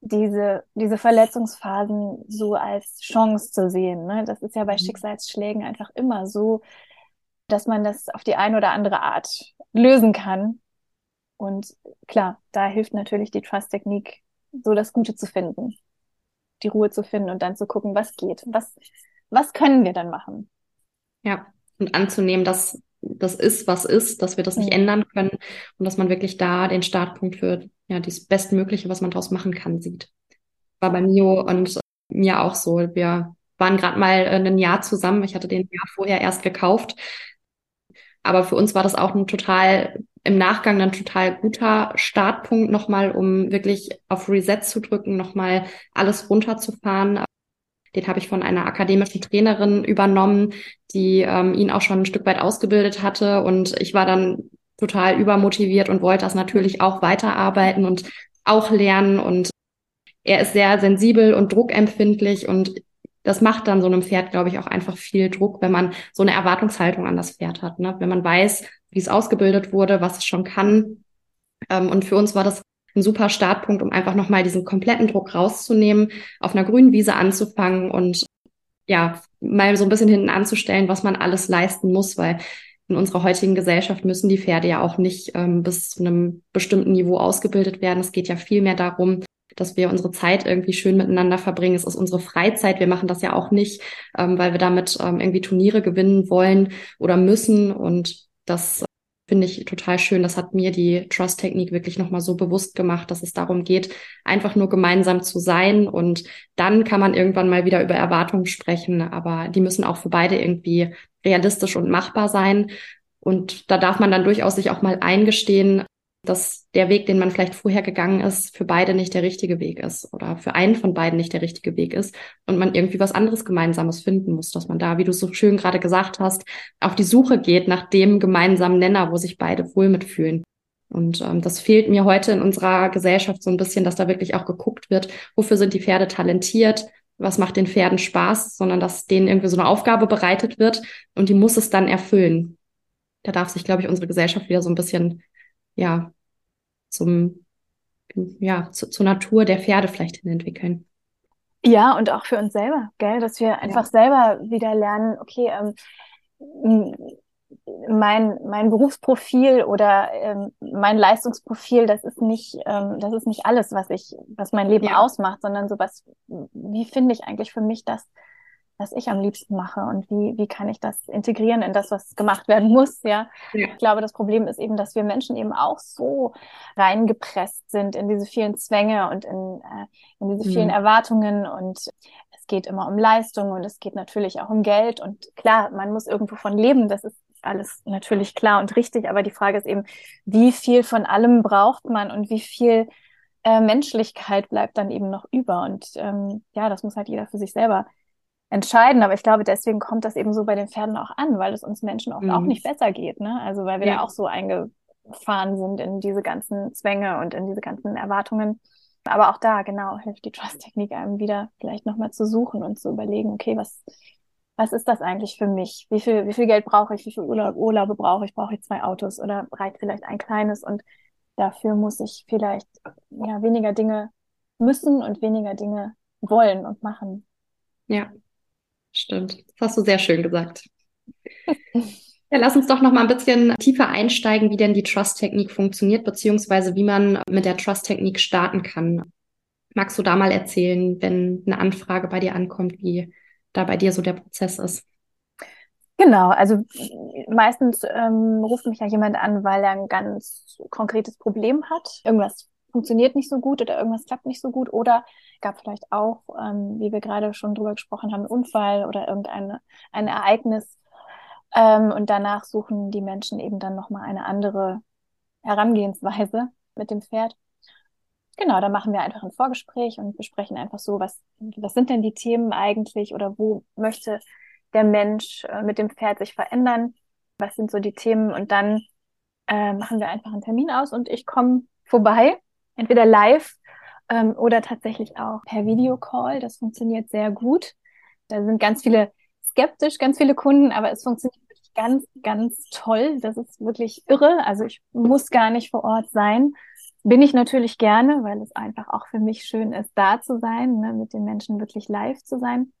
diese, diese Verletzungsphasen so als Chance zu sehen. Ne? Das ist ja bei mhm. Schicksalsschlägen einfach immer so, dass man das auf die eine oder andere Art lösen kann. Und klar, da hilft natürlich die Trust-Technik, so das Gute zu finden, die Ruhe zu finden und dann zu gucken, was geht, was, was können wir dann machen. Ja, und anzunehmen, dass das ist, was ist, dass wir das nicht mhm. ändern können und dass man wirklich da den Startpunkt für ja das Bestmögliche, was man daraus machen kann, sieht. War bei Mio und mir auch so. Wir waren gerade mal äh, ein Jahr zusammen. Ich hatte den Jahr vorher erst gekauft. Aber für uns war das auch ein total im Nachgang dann total guter Startpunkt nochmal, um wirklich auf Reset zu drücken, nochmal alles runterzufahren, den habe ich von einer akademischen Trainerin übernommen, die ähm, ihn auch schon ein Stück weit ausgebildet hatte. Und ich war dann total übermotiviert und wollte das natürlich auch weiterarbeiten und auch lernen. Und er ist sehr sensibel und druckempfindlich und das macht dann so einem Pferd, glaube ich, auch einfach viel Druck, wenn man so eine Erwartungshaltung an das Pferd hat. Ne? Wenn man weiß, wie es ausgebildet wurde, was es schon kann. Ähm, und für uns war das ein super Startpunkt, um einfach nochmal diesen kompletten Druck rauszunehmen, auf einer grünen Wiese anzufangen und ja, mal so ein bisschen hinten anzustellen, was man alles leisten muss, weil in unserer heutigen Gesellschaft müssen die Pferde ja auch nicht ähm, bis zu einem bestimmten Niveau ausgebildet werden. Es geht ja viel mehr darum, dass wir unsere Zeit irgendwie schön miteinander verbringen. Es ist unsere Freizeit. Wir machen das ja auch nicht, ähm, weil wir damit ähm, irgendwie Turniere gewinnen wollen oder müssen. Und das finde ich total schön. Das hat mir die Trust-Technik wirklich nochmal so bewusst gemacht, dass es darum geht, einfach nur gemeinsam zu sein. Und dann kann man irgendwann mal wieder über Erwartungen sprechen. Aber die müssen auch für beide irgendwie realistisch und machbar sein. Und da darf man dann durchaus sich auch mal eingestehen, dass der Weg, den man vielleicht vorher gegangen ist, für beide nicht der richtige Weg ist oder für einen von beiden nicht der richtige Weg ist und man irgendwie was anderes Gemeinsames finden muss, dass man da, wie du so schön gerade gesagt hast, auf die Suche geht nach dem gemeinsamen Nenner, wo sich beide wohl mitfühlen. Und ähm, das fehlt mir heute in unserer Gesellschaft so ein bisschen, dass da wirklich auch geguckt wird, wofür sind die Pferde talentiert, was macht den Pferden Spaß, sondern dass denen irgendwie so eine Aufgabe bereitet wird und die muss es dann erfüllen. Da darf sich, glaube ich, unsere Gesellschaft wieder so ein bisschen ja, zum, ja, zu, zur Natur der Pferde vielleicht hin entwickeln. Ja, und auch für uns selber, gell, dass wir einfach ja. selber wieder lernen, okay, ähm, mein, mein Berufsprofil oder ähm, mein Leistungsprofil, das ist nicht, ähm, das ist nicht alles, was ich, was mein Leben ja. ausmacht, sondern sowas, wie finde ich eigentlich für mich das, was ich am liebsten mache und wie, wie kann ich das integrieren in das, was gemacht werden muss, ja? ja. Ich glaube, das Problem ist eben, dass wir Menschen eben auch so reingepresst sind in diese vielen Zwänge und in, äh, in diese vielen mhm. Erwartungen und es geht immer um Leistung und es geht natürlich auch um Geld und klar, man muss irgendwo von leben, das ist alles natürlich klar und richtig, aber die Frage ist eben, wie viel von allem braucht man und wie viel äh, Menschlichkeit bleibt dann eben noch über und ähm, ja, das muss halt jeder für sich selber entscheiden. Aber ich glaube, deswegen kommt das eben so bei den Pferden auch an, weil es uns Menschen oft mhm. auch nicht besser geht. Ne? Also weil wir ja. da auch so eingefahren sind in diese ganzen Zwänge und in diese ganzen Erwartungen. Aber auch da, genau, hilft die Trust-Technik einem wieder vielleicht nochmal zu suchen und zu überlegen, okay, was, was ist das eigentlich für mich? Wie viel, wie viel Geld brauche ich? Wie viel Urlaub, Urlaube brauche ich? Brauche ich zwei Autos oder reicht vielleicht ein kleines? Und dafür muss ich vielleicht ja weniger Dinge müssen und weniger Dinge wollen und machen. Ja, Stimmt. Das hast du sehr schön gesagt. Ja, lass uns doch noch mal ein bisschen tiefer einsteigen, wie denn die Trust-Technik funktioniert, beziehungsweise wie man mit der Trust-Technik starten kann. Magst du da mal erzählen, wenn eine Anfrage bei dir ankommt, wie da bei dir so der Prozess ist? Genau, also meistens ähm, ruft mich ja jemand an, weil er ein ganz konkretes Problem hat. Irgendwas funktioniert nicht so gut oder irgendwas klappt nicht so gut oder gab vielleicht auch, ähm, wie wir gerade schon drüber gesprochen haben, einen Unfall oder irgendein ein Ereignis. Ähm, und danach suchen die Menschen eben dann nochmal eine andere Herangehensweise mit dem Pferd. Genau, da machen wir einfach ein Vorgespräch und besprechen einfach so, was, was sind denn die Themen eigentlich oder wo möchte der Mensch äh, mit dem Pferd sich verändern? Was sind so die Themen? Und dann äh, machen wir einfach einen Termin aus und ich komme vorbei, entweder live ähm, oder tatsächlich auch per Videocall. Das funktioniert sehr gut. Da sind ganz viele skeptisch, ganz viele Kunden, aber es funktioniert wirklich ganz, ganz toll. Das ist wirklich irre. Also ich muss gar nicht vor Ort sein. Bin ich natürlich gerne, weil es einfach auch für mich schön ist, da zu sein, ne, mit den Menschen wirklich live zu sein.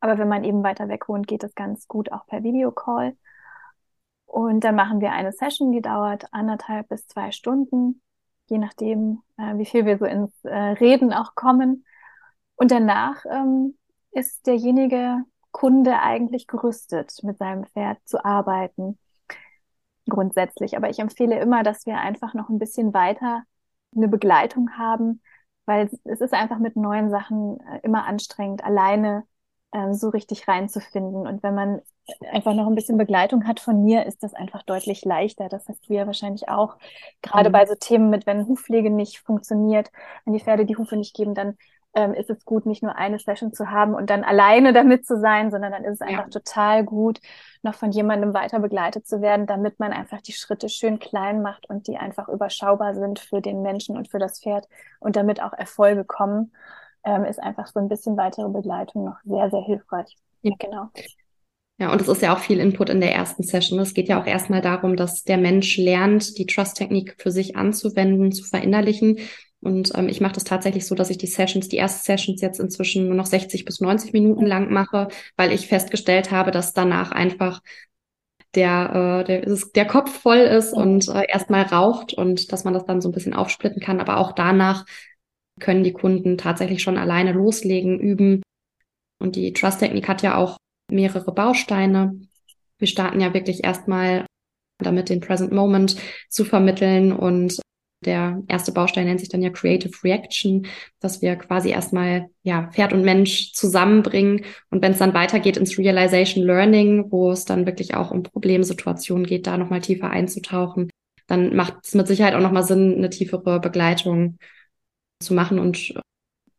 Aber wenn man eben weiter weg wohnt, geht es ganz gut auch per Videocall. Und dann machen wir eine Session, die dauert anderthalb bis zwei Stunden, je nachdem, äh, wie viel wir so ins äh, Reden auch kommen. Und danach ähm, ist derjenige Kunde eigentlich gerüstet, mit seinem Pferd zu arbeiten. Grundsätzlich. Aber ich empfehle immer, dass wir einfach noch ein bisschen weiter eine Begleitung haben, weil es ist einfach mit neuen Sachen äh, immer anstrengend, alleine ähm, so richtig reinzufinden. Und wenn man einfach noch ein bisschen Begleitung hat von mir, ist das einfach deutlich leichter. Das hast du ja wahrscheinlich auch. Gerade mhm. bei so Themen mit, wenn Hufpflege nicht funktioniert, wenn die Pferde die Hufe nicht geben, dann ähm, ist es gut, nicht nur eine Session zu haben und dann alleine damit zu sein, sondern dann ist es einfach ja. total gut, noch von jemandem weiter begleitet zu werden, damit man einfach die Schritte schön klein macht und die einfach überschaubar sind für den Menschen und für das Pferd und damit auch Erfolge kommen ähm, ist einfach so ein bisschen weitere Begleitung noch sehr, sehr hilfreich. Ja, genau. Ja, und es ist ja auch viel Input in der ersten Session. Es geht ja auch erstmal darum, dass der Mensch lernt, die Trust-Technik für sich anzuwenden, zu verinnerlichen. Und ähm, ich mache das tatsächlich so, dass ich die Sessions, die ersten Sessions jetzt inzwischen nur noch 60 bis 90 Minuten lang mache, weil ich festgestellt habe, dass danach einfach der, äh, der, der Kopf voll ist und äh, erstmal raucht und dass man das dann so ein bisschen aufsplitten kann. Aber auch danach können die Kunden tatsächlich schon alleine loslegen, üben. Und die Trust-Technik hat ja auch mehrere Bausteine. Wir starten ja wirklich erstmal damit den Present Moment zu vermitteln und der erste Baustein nennt sich dann ja Creative Reaction, dass wir quasi erstmal ja Pferd und Mensch zusammenbringen und wenn es dann weitergeht ins Realization Learning, wo es dann wirklich auch um Problemsituationen geht, da nochmal tiefer einzutauchen, dann macht es mit Sicherheit auch nochmal Sinn, eine tiefere Begleitung zu machen. Und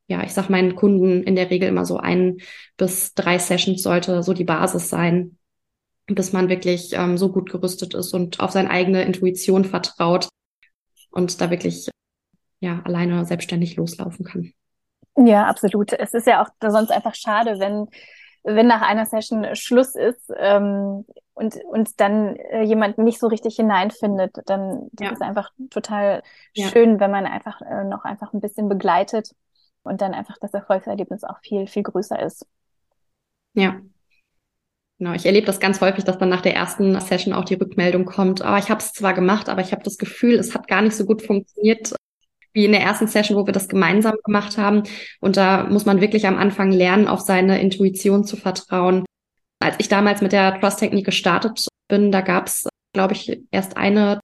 ja, ich sag meinen Kunden in der Regel immer so ein bis drei Sessions sollte so die Basis sein, bis man wirklich ähm, so gut gerüstet ist und auf seine eigene Intuition vertraut und da wirklich ja alleine selbstständig loslaufen kann. Ja, absolut. Es ist ja auch sonst einfach schade, wenn wenn nach einer Session Schluss ist ähm, und, und dann äh, jemand nicht so richtig hineinfindet, dann ja. ist es einfach total ja. schön, wenn man einfach äh, noch einfach ein bisschen begleitet und dann einfach das Erfolgserlebnis auch viel, viel größer ist. Ja. Genau, ich erlebe das ganz häufig, dass dann nach der ersten Session auch die Rückmeldung kommt, oh, ich habe es zwar gemacht, aber ich habe das Gefühl, es hat gar nicht so gut funktioniert wie in der ersten Session, wo wir das gemeinsam gemacht haben. Und da muss man wirklich am Anfang lernen, auf seine Intuition zu vertrauen. Als ich damals mit der Trust-Technik gestartet bin, da gab es, glaube ich, erst eine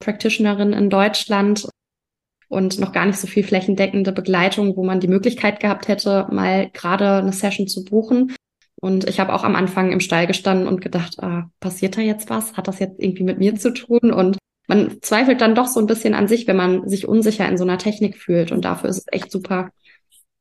Practitionerin in Deutschland und noch gar nicht so viel flächendeckende Begleitung, wo man die Möglichkeit gehabt hätte, mal gerade eine Session zu buchen. Und ich habe auch am Anfang im Stall gestanden und gedacht, ah, passiert da jetzt was? Hat das jetzt irgendwie mit mir zu tun? Und man zweifelt dann doch so ein bisschen an sich, wenn man sich unsicher in so einer Technik fühlt. Und dafür ist es echt super,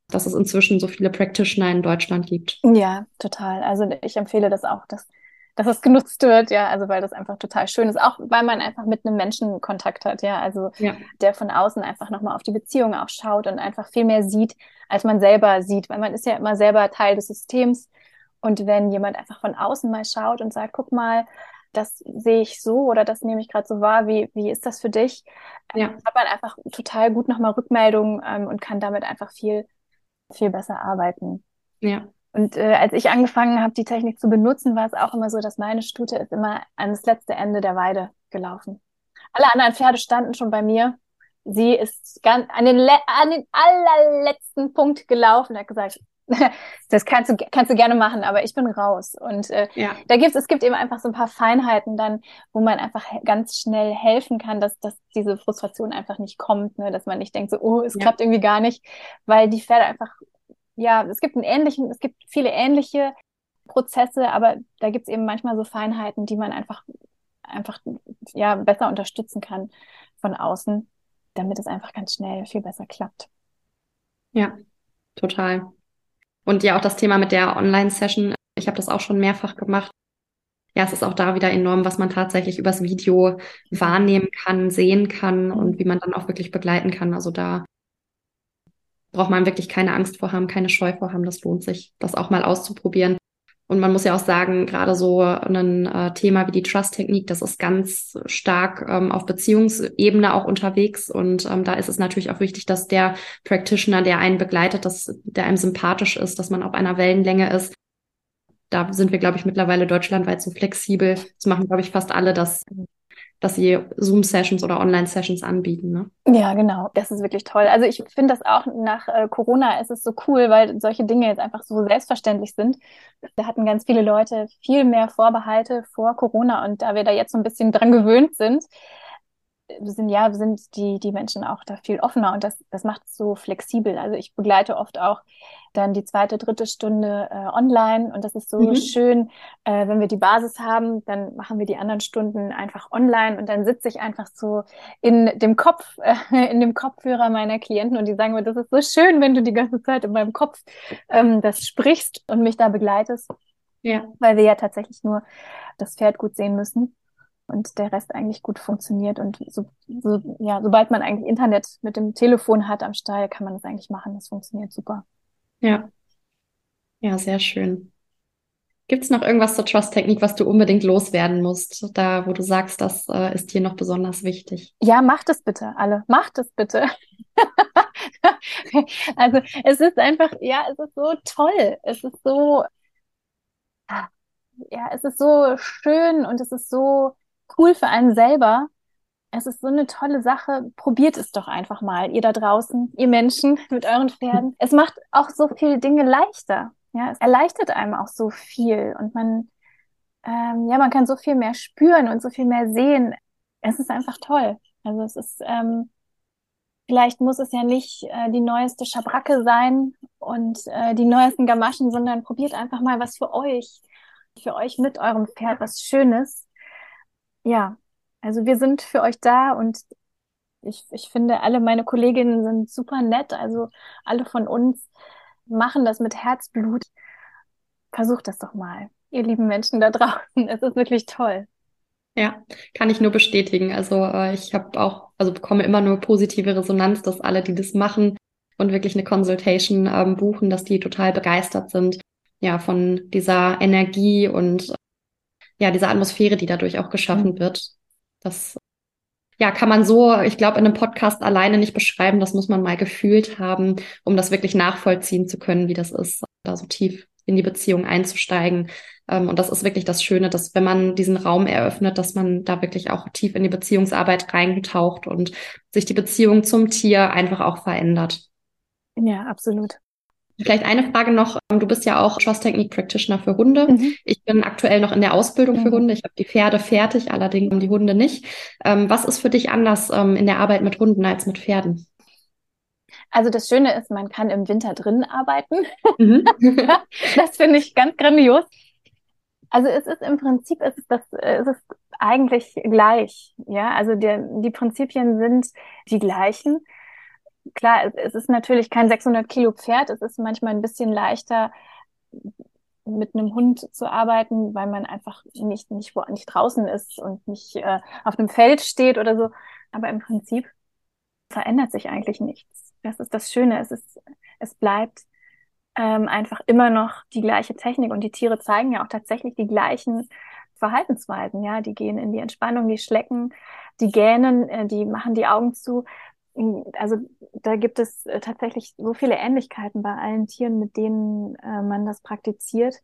dass es inzwischen so viele Practitioner in Deutschland gibt. Ja, total. Also ich empfehle das auch, dass, dass es genutzt wird, ja, also weil das einfach total schön ist, auch weil man einfach mit einem Menschen Kontakt hat, ja, also ja. der von außen einfach nochmal auf die Beziehung auch schaut und einfach viel mehr sieht, als man selber sieht, weil man ist ja immer selber Teil des Systems. Und wenn jemand einfach von außen mal schaut und sagt, guck mal, das sehe ich so oder das nehme ich gerade so wahr, wie, wie ist das für dich? Ja. Ähm, hat man einfach total gut nochmal Rückmeldungen ähm, und kann damit einfach viel, viel besser arbeiten. Ja. Und äh, als ich angefangen habe, die Technik zu benutzen, war es auch immer so, dass meine Stute ist immer ans letzte Ende der Weide gelaufen. Alle anderen Pferde standen schon bei mir. Sie ist ganz an den, an den allerletzten Punkt gelaufen, hat gesagt, das kannst du, kannst du gerne machen, aber ich bin raus. Und äh, ja. da gibt's, es gibt eben einfach so ein paar Feinheiten dann, wo man einfach ganz schnell helfen kann, dass, dass diese Frustration einfach nicht kommt, ne? dass man nicht denkt so, oh, es ja. klappt irgendwie gar nicht, weil die Pferde einfach, ja, es gibt einen ähnlichen, es gibt viele ähnliche Prozesse, aber da gibt's eben manchmal so Feinheiten, die man einfach, einfach, ja, besser unterstützen kann von außen, damit es einfach ganz schnell viel besser klappt. Ja, total. Und ja, auch das Thema mit der Online-Session. Ich habe das auch schon mehrfach gemacht. Ja, es ist auch da wieder enorm, was man tatsächlich übers Video wahrnehmen kann, sehen kann und wie man dann auch wirklich begleiten kann. Also da braucht man wirklich keine Angst vor haben, keine Scheu vor haben. Das lohnt sich, das auch mal auszuprobieren. Und man muss ja auch sagen, gerade so ein äh, Thema wie die Trust-Technik, das ist ganz stark ähm, auf Beziehungsebene auch unterwegs. Und ähm, da ist es natürlich auch wichtig, dass der Practitioner, der einen begleitet, dass der einem sympathisch ist, dass man auf einer Wellenlänge ist. Da sind wir, glaube ich, mittlerweile deutschlandweit so flexibel. Das machen, glaube ich, fast alle, dass dass sie Zoom-Sessions oder Online-Sessions anbieten. Ne? Ja, genau. Das ist wirklich toll. Also ich finde das auch nach äh, Corona ist es so cool, weil solche Dinge jetzt einfach so selbstverständlich sind. Da hatten ganz viele Leute viel mehr Vorbehalte vor Corona und da wir da jetzt so ein bisschen dran gewöhnt sind, sind ja sind die die Menschen auch da viel offener und das das macht es so flexibel. Also ich begleite oft auch dann die zweite dritte Stunde äh, online und das ist so mhm. schön, äh, wenn wir die Basis haben, dann machen wir die anderen Stunden einfach online und dann sitze ich einfach so in dem Kopf äh, in dem Kopfhörer meiner Klienten und die sagen mir, das ist so schön, wenn du die ganze Zeit in meinem Kopf ähm, das sprichst und mich da begleitest. Ja. Weil wir ja tatsächlich nur das Pferd gut sehen müssen und der Rest eigentlich gut funktioniert. Und so, so, ja, sobald man eigentlich Internet mit dem Telefon hat am Stall, kann man das eigentlich machen. Das funktioniert super. Ja. Ja, sehr schön. Gibt es noch irgendwas zur Trust-Technik, was du unbedingt loswerden musst, da wo du sagst, das äh, ist hier noch besonders wichtig? Ja, macht es bitte, alle. Macht es bitte. also es ist einfach, ja, es ist so toll. Es ist so, ja, es ist so schön und es ist so cool für einen selber. Es ist so eine tolle Sache. Probiert es doch einfach mal, ihr da draußen, ihr Menschen mit euren Pferden. Es macht auch so viele Dinge leichter. Ja, es erleichtert einem auch so viel und man, ähm, ja, man kann so viel mehr spüren und so viel mehr sehen. Es ist einfach toll. Also es ist, ähm, vielleicht muss es ja nicht äh, die neueste Schabracke sein und äh, die neuesten Gamaschen, sondern probiert einfach mal was für euch, für euch mit eurem Pferd, was Schönes ja, also wir sind für euch da und ich, ich finde, alle meine Kolleginnen sind super nett. Also alle von uns machen das mit Herzblut. Versucht das doch mal, ihr lieben Menschen da draußen. Es ist wirklich toll. Ja, kann ich nur bestätigen. Also äh, ich habe auch, also bekomme immer nur positive Resonanz, dass alle, die das machen und wirklich eine Consultation ähm, buchen, dass die total begeistert sind, ja, von dieser Energie und ja, diese Atmosphäre, die dadurch auch geschaffen mhm. wird. Das ja, kann man so, ich glaube, in einem Podcast alleine nicht beschreiben. Das muss man mal gefühlt haben, um das wirklich nachvollziehen zu können, wie das ist, da so tief in die Beziehung einzusteigen. Ähm, und das ist wirklich das Schöne, dass wenn man diesen Raum eröffnet, dass man da wirklich auch tief in die Beziehungsarbeit reintaucht und sich die Beziehung zum Tier einfach auch verändert. Ja, absolut. Vielleicht eine Frage noch. Du bist ja auch Trust Technique Practitioner für Hunde. Mhm. Ich bin aktuell noch in der Ausbildung mhm. für Hunde. Ich habe die Pferde fertig, allerdings die Hunde nicht. Ähm, was ist für dich anders ähm, in der Arbeit mit Hunden als mit Pferden? Also das Schöne ist, man kann im Winter drin arbeiten. Mhm. das finde ich ganz grandios. Also es ist im Prinzip, es ist das, es ist eigentlich gleich. Ja, also der, die Prinzipien sind die gleichen klar, es ist natürlich kein 600 Kilo Pferd. Es ist manchmal ein bisschen leichter, mit einem Hund zu arbeiten, weil man einfach nicht, nicht, wo, nicht draußen ist und nicht äh, auf einem Feld steht oder so. Aber im Prinzip verändert sich eigentlich nichts. Das ist das Schöne. Es ist, es bleibt ähm, einfach immer noch die gleiche Technik und die Tiere zeigen ja auch tatsächlich die gleichen Verhaltensweisen. Ja, die gehen in die Entspannung, die schlecken, die gähnen, äh, die machen die Augen zu also da gibt es äh, tatsächlich so viele Ähnlichkeiten bei allen Tieren, mit denen äh, man das praktiziert,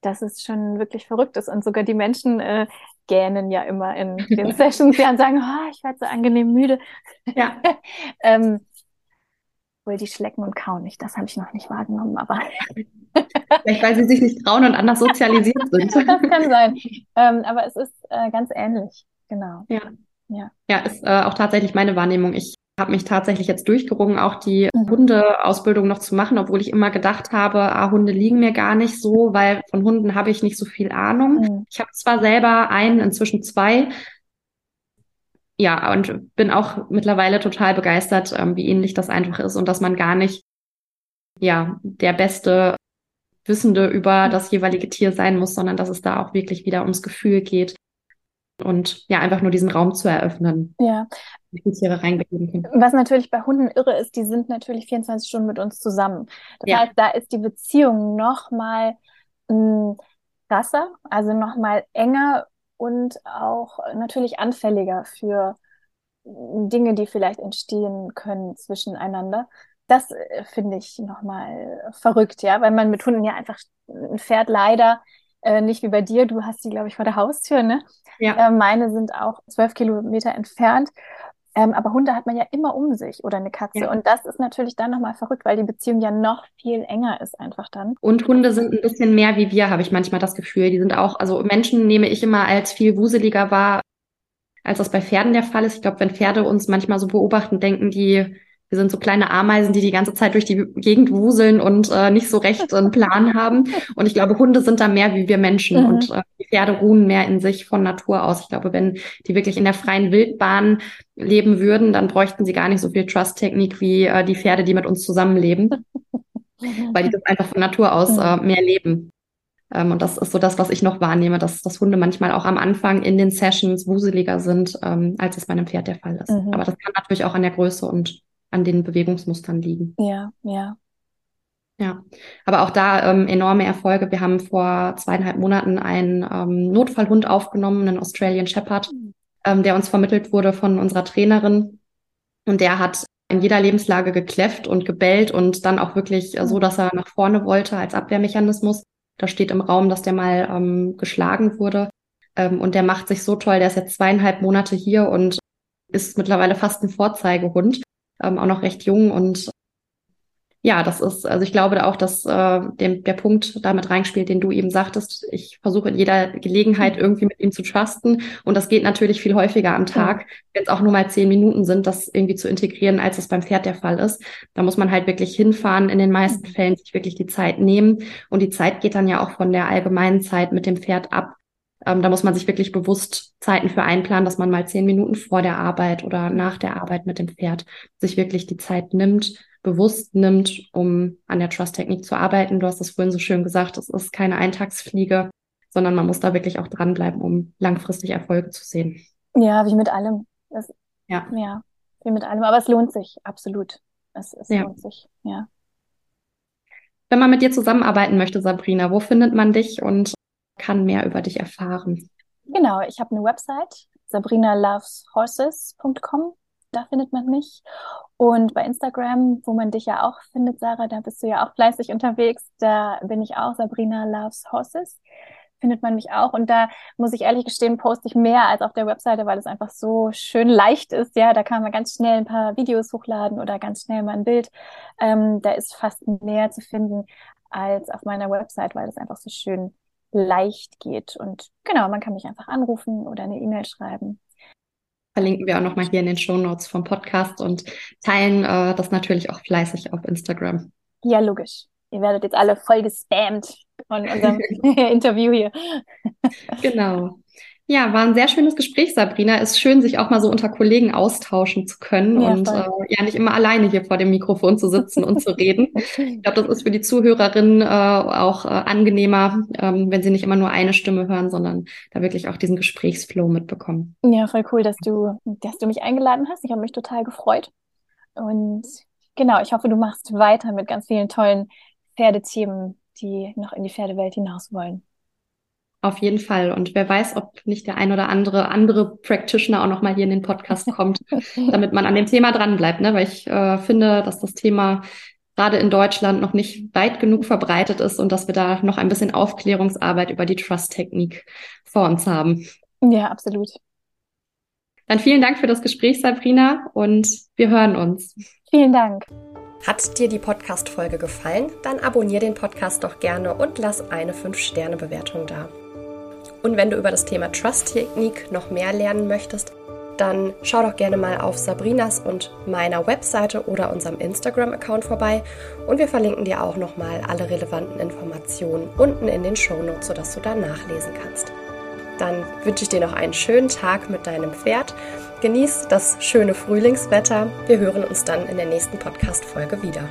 dass es schon wirklich verrückt ist. Und sogar die Menschen äh, gähnen ja immer in den Sessions ja und sagen, oh, ich werde so angenehm müde. Ja. ähm, wohl die schlecken und kauen nicht, das habe ich noch nicht wahrgenommen, aber. Vielleicht, weil sie sich nicht trauen und anders sozialisiert sind. das kann sein. Ähm, aber es ist äh, ganz ähnlich, genau. Ja. Ja, ja ist äh, auch tatsächlich meine Wahrnehmung. Ich habe mich tatsächlich jetzt durchgerungen, auch die mhm. Hundeausbildung noch zu machen, obwohl ich immer gedacht habe, ah, Hunde liegen mir gar nicht so, weil von Hunden habe ich nicht so viel Ahnung. Mhm. Ich habe zwar selber einen, inzwischen zwei. Ja, und bin auch mittlerweile total begeistert, ähm, wie ähnlich das einfach ist und dass man gar nicht, ja, der beste Wissende über mhm. das jeweilige Tier sein muss, sondern dass es da auch wirklich wieder ums Gefühl geht und ja, einfach nur diesen Raum zu eröffnen. Ja. Tiere reingeben können. Was natürlich bei Hunden irre ist, die sind natürlich 24 Stunden mit uns zusammen. Das ja. heißt, da ist die Beziehung noch mal hm, krasser, also noch mal enger und auch natürlich anfälliger für Dinge, die vielleicht entstehen können zwischeneinander. Das äh, finde ich nochmal verrückt, ja, weil man mit Hunden ja einfach ein Pferd leider äh, nicht wie bei dir, du hast die, glaube ich, vor der Haustür, ne? Ja. Äh, meine sind auch zwölf Kilometer entfernt. Ähm, aber Hunde hat man ja immer um sich oder eine Katze. Ja. Und das ist natürlich dann nochmal verrückt, weil die Beziehung ja noch viel enger ist einfach dann. Und Hunde sind ein bisschen mehr wie wir, habe ich manchmal das Gefühl. Die sind auch, also Menschen nehme ich immer als viel wuseliger wahr, als das bei Pferden der Fall ist. Ich glaube, wenn Pferde uns manchmal so beobachten, denken die, wir sind so kleine Ameisen, die die ganze Zeit durch die Gegend wuseln und äh, nicht so recht einen Plan haben. Und ich glaube, Hunde sind da mehr wie wir Menschen mhm. und äh, Pferde ruhen mehr in sich von Natur aus. Ich glaube, wenn die wirklich in der freien Wildbahn leben würden, dann bräuchten sie gar nicht so viel Trust-Technik wie äh, die Pferde, die mit uns zusammenleben, weil die das einfach von Natur aus äh, mehr leben. Ähm, und das ist so das, was ich noch wahrnehme, dass, dass Hunde manchmal auch am Anfang in den Sessions wuseliger sind, ähm, als es bei einem Pferd der Fall ist. Mhm. Aber das kann natürlich auch an der Größe und an den Bewegungsmustern liegen. Ja, ja. Ja, aber auch da ähm, enorme Erfolge. Wir haben vor zweieinhalb Monaten einen ähm, Notfallhund aufgenommen, einen Australian Shepherd, ähm, der uns vermittelt wurde von unserer Trainerin. Und der hat in jeder Lebenslage gekläfft und gebellt und dann auch wirklich äh, so, mhm. dass er nach vorne wollte als Abwehrmechanismus. Da steht im Raum, dass der mal ähm, geschlagen wurde. Ähm, und der macht sich so toll. Der ist jetzt zweieinhalb Monate hier und ist mittlerweile fast ein Vorzeigehund ähm, auch noch recht jung und ja, das ist, also ich glaube auch, dass äh, dem, der Punkt damit reinspielt, den du eben sagtest. Ich versuche in jeder Gelegenheit mhm. irgendwie mit ihm zu trusten. Und das geht natürlich viel häufiger am Tag, ja. wenn es auch nur mal zehn Minuten sind, das irgendwie zu integrieren, als es beim Pferd der Fall ist. Da muss man halt wirklich hinfahren, in den meisten mhm. Fällen sich wirklich die Zeit nehmen. Und die Zeit geht dann ja auch von der allgemeinen Zeit mit dem Pferd ab. Ähm, da muss man sich wirklich bewusst Zeiten für einplanen, dass man mal zehn Minuten vor der Arbeit oder nach der Arbeit mit dem Pferd sich wirklich die Zeit nimmt, bewusst nimmt, um an der Trust-Technik zu arbeiten. Du hast das vorhin so schön gesagt, es ist keine Eintagsfliege, sondern man muss da wirklich auch dranbleiben, um langfristig Erfolge zu sehen. Ja, wie mit allem. Das, ja. ja, wie mit allem. Aber es lohnt sich, absolut. Es, es ja. lohnt sich, ja. Wenn man mit dir zusammenarbeiten möchte, Sabrina, wo findet man dich und kann mehr über dich erfahren? Genau, ich habe eine Website, sabrinaloveshorses.com. Da findet man mich. Und bei Instagram, wo man dich ja auch findet, Sarah, da bist du ja auch fleißig unterwegs. Da bin ich auch, Sabrina Loves Horses. Findet man mich auch. Und da muss ich ehrlich gestehen, poste ich mehr als auf der Webseite, weil es einfach so schön leicht ist. Ja, da kann man ganz schnell ein paar Videos hochladen oder ganz schnell mal ein Bild. Ähm, da ist fast mehr zu finden als auf meiner Website, weil es einfach so schön leicht geht. Und genau, man kann mich einfach anrufen oder eine E-Mail schreiben. Verlinken wir auch nochmal hier in den Show Notes vom Podcast und teilen äh, das natürlich auch fleißig auf Instagram. Ja, logisch. Ihr werdet jetzt alle voll gespammt von unserem Interview hier. genau. Ja, war ein sehr schönes Gespräch, Sabrina. Ist schön, sich auch mal so unter Kollegen austauschen zu können ja, und äh, ja nicht immer alleine hier vor dem Mikrofon zu sitzen und zu reden. Ich glaube, das ist für die Zuhörerinnen äh, auch äh, angenehmer, ähm, wenn sie nicht immer nur eine Stimme hören, sondern da wirklich auch diesen Gesprächsflow mitbekommen. Ja, voll cool, dass du, dass du mich eingeladen hast. Ich habe mich total gefreut. Und genau, ich hoffe, du machst weiter mit ganz vielen tollen Pferdethemen, die noch in die Pferdewelt hinaus wollen. Auf jeden Fall. Und wer weiß, ob nicht der ein oder andere andere Practitioner auch nochmal hier in den Podcast kommt, damit man an dem Thema dranbleibt. Ne? Weil ich äh, finde, dass das Thema gerade in Deutschland noch nicht weit genug verbreitet ist und dass wir da noch ein bisschen Aufklärungsarbeit über die Trust-Technik vor uns haben. Ja, absolut. Dann vielen Dank für das Gespräch, Sabrina, und wir hören uns. Vielen Dank. Hat dir die Podcast-Folge gefallen? Dann abonniere den Podcast doch gerne und lass eine 5-Sterne-Bewertung da. Und wenn du über das Thema Trust-Technik noch mehr lernen möchtest, dann schau doch gerne mal auf Sabrinas und meiner Webseite oder unserem Instagram-Account vorbei und wir verlinken dir auch nochmal alle relevanten Informationen unten in den Show Notes, sodass du da nachlesen kannst. Dann wünsche ich dir noch einen schönen Tag mit deinem Pferd. Genieß das schöne Frühlingswetter. Wir hören uns dann in der nächsten Podcast-Folge wieder.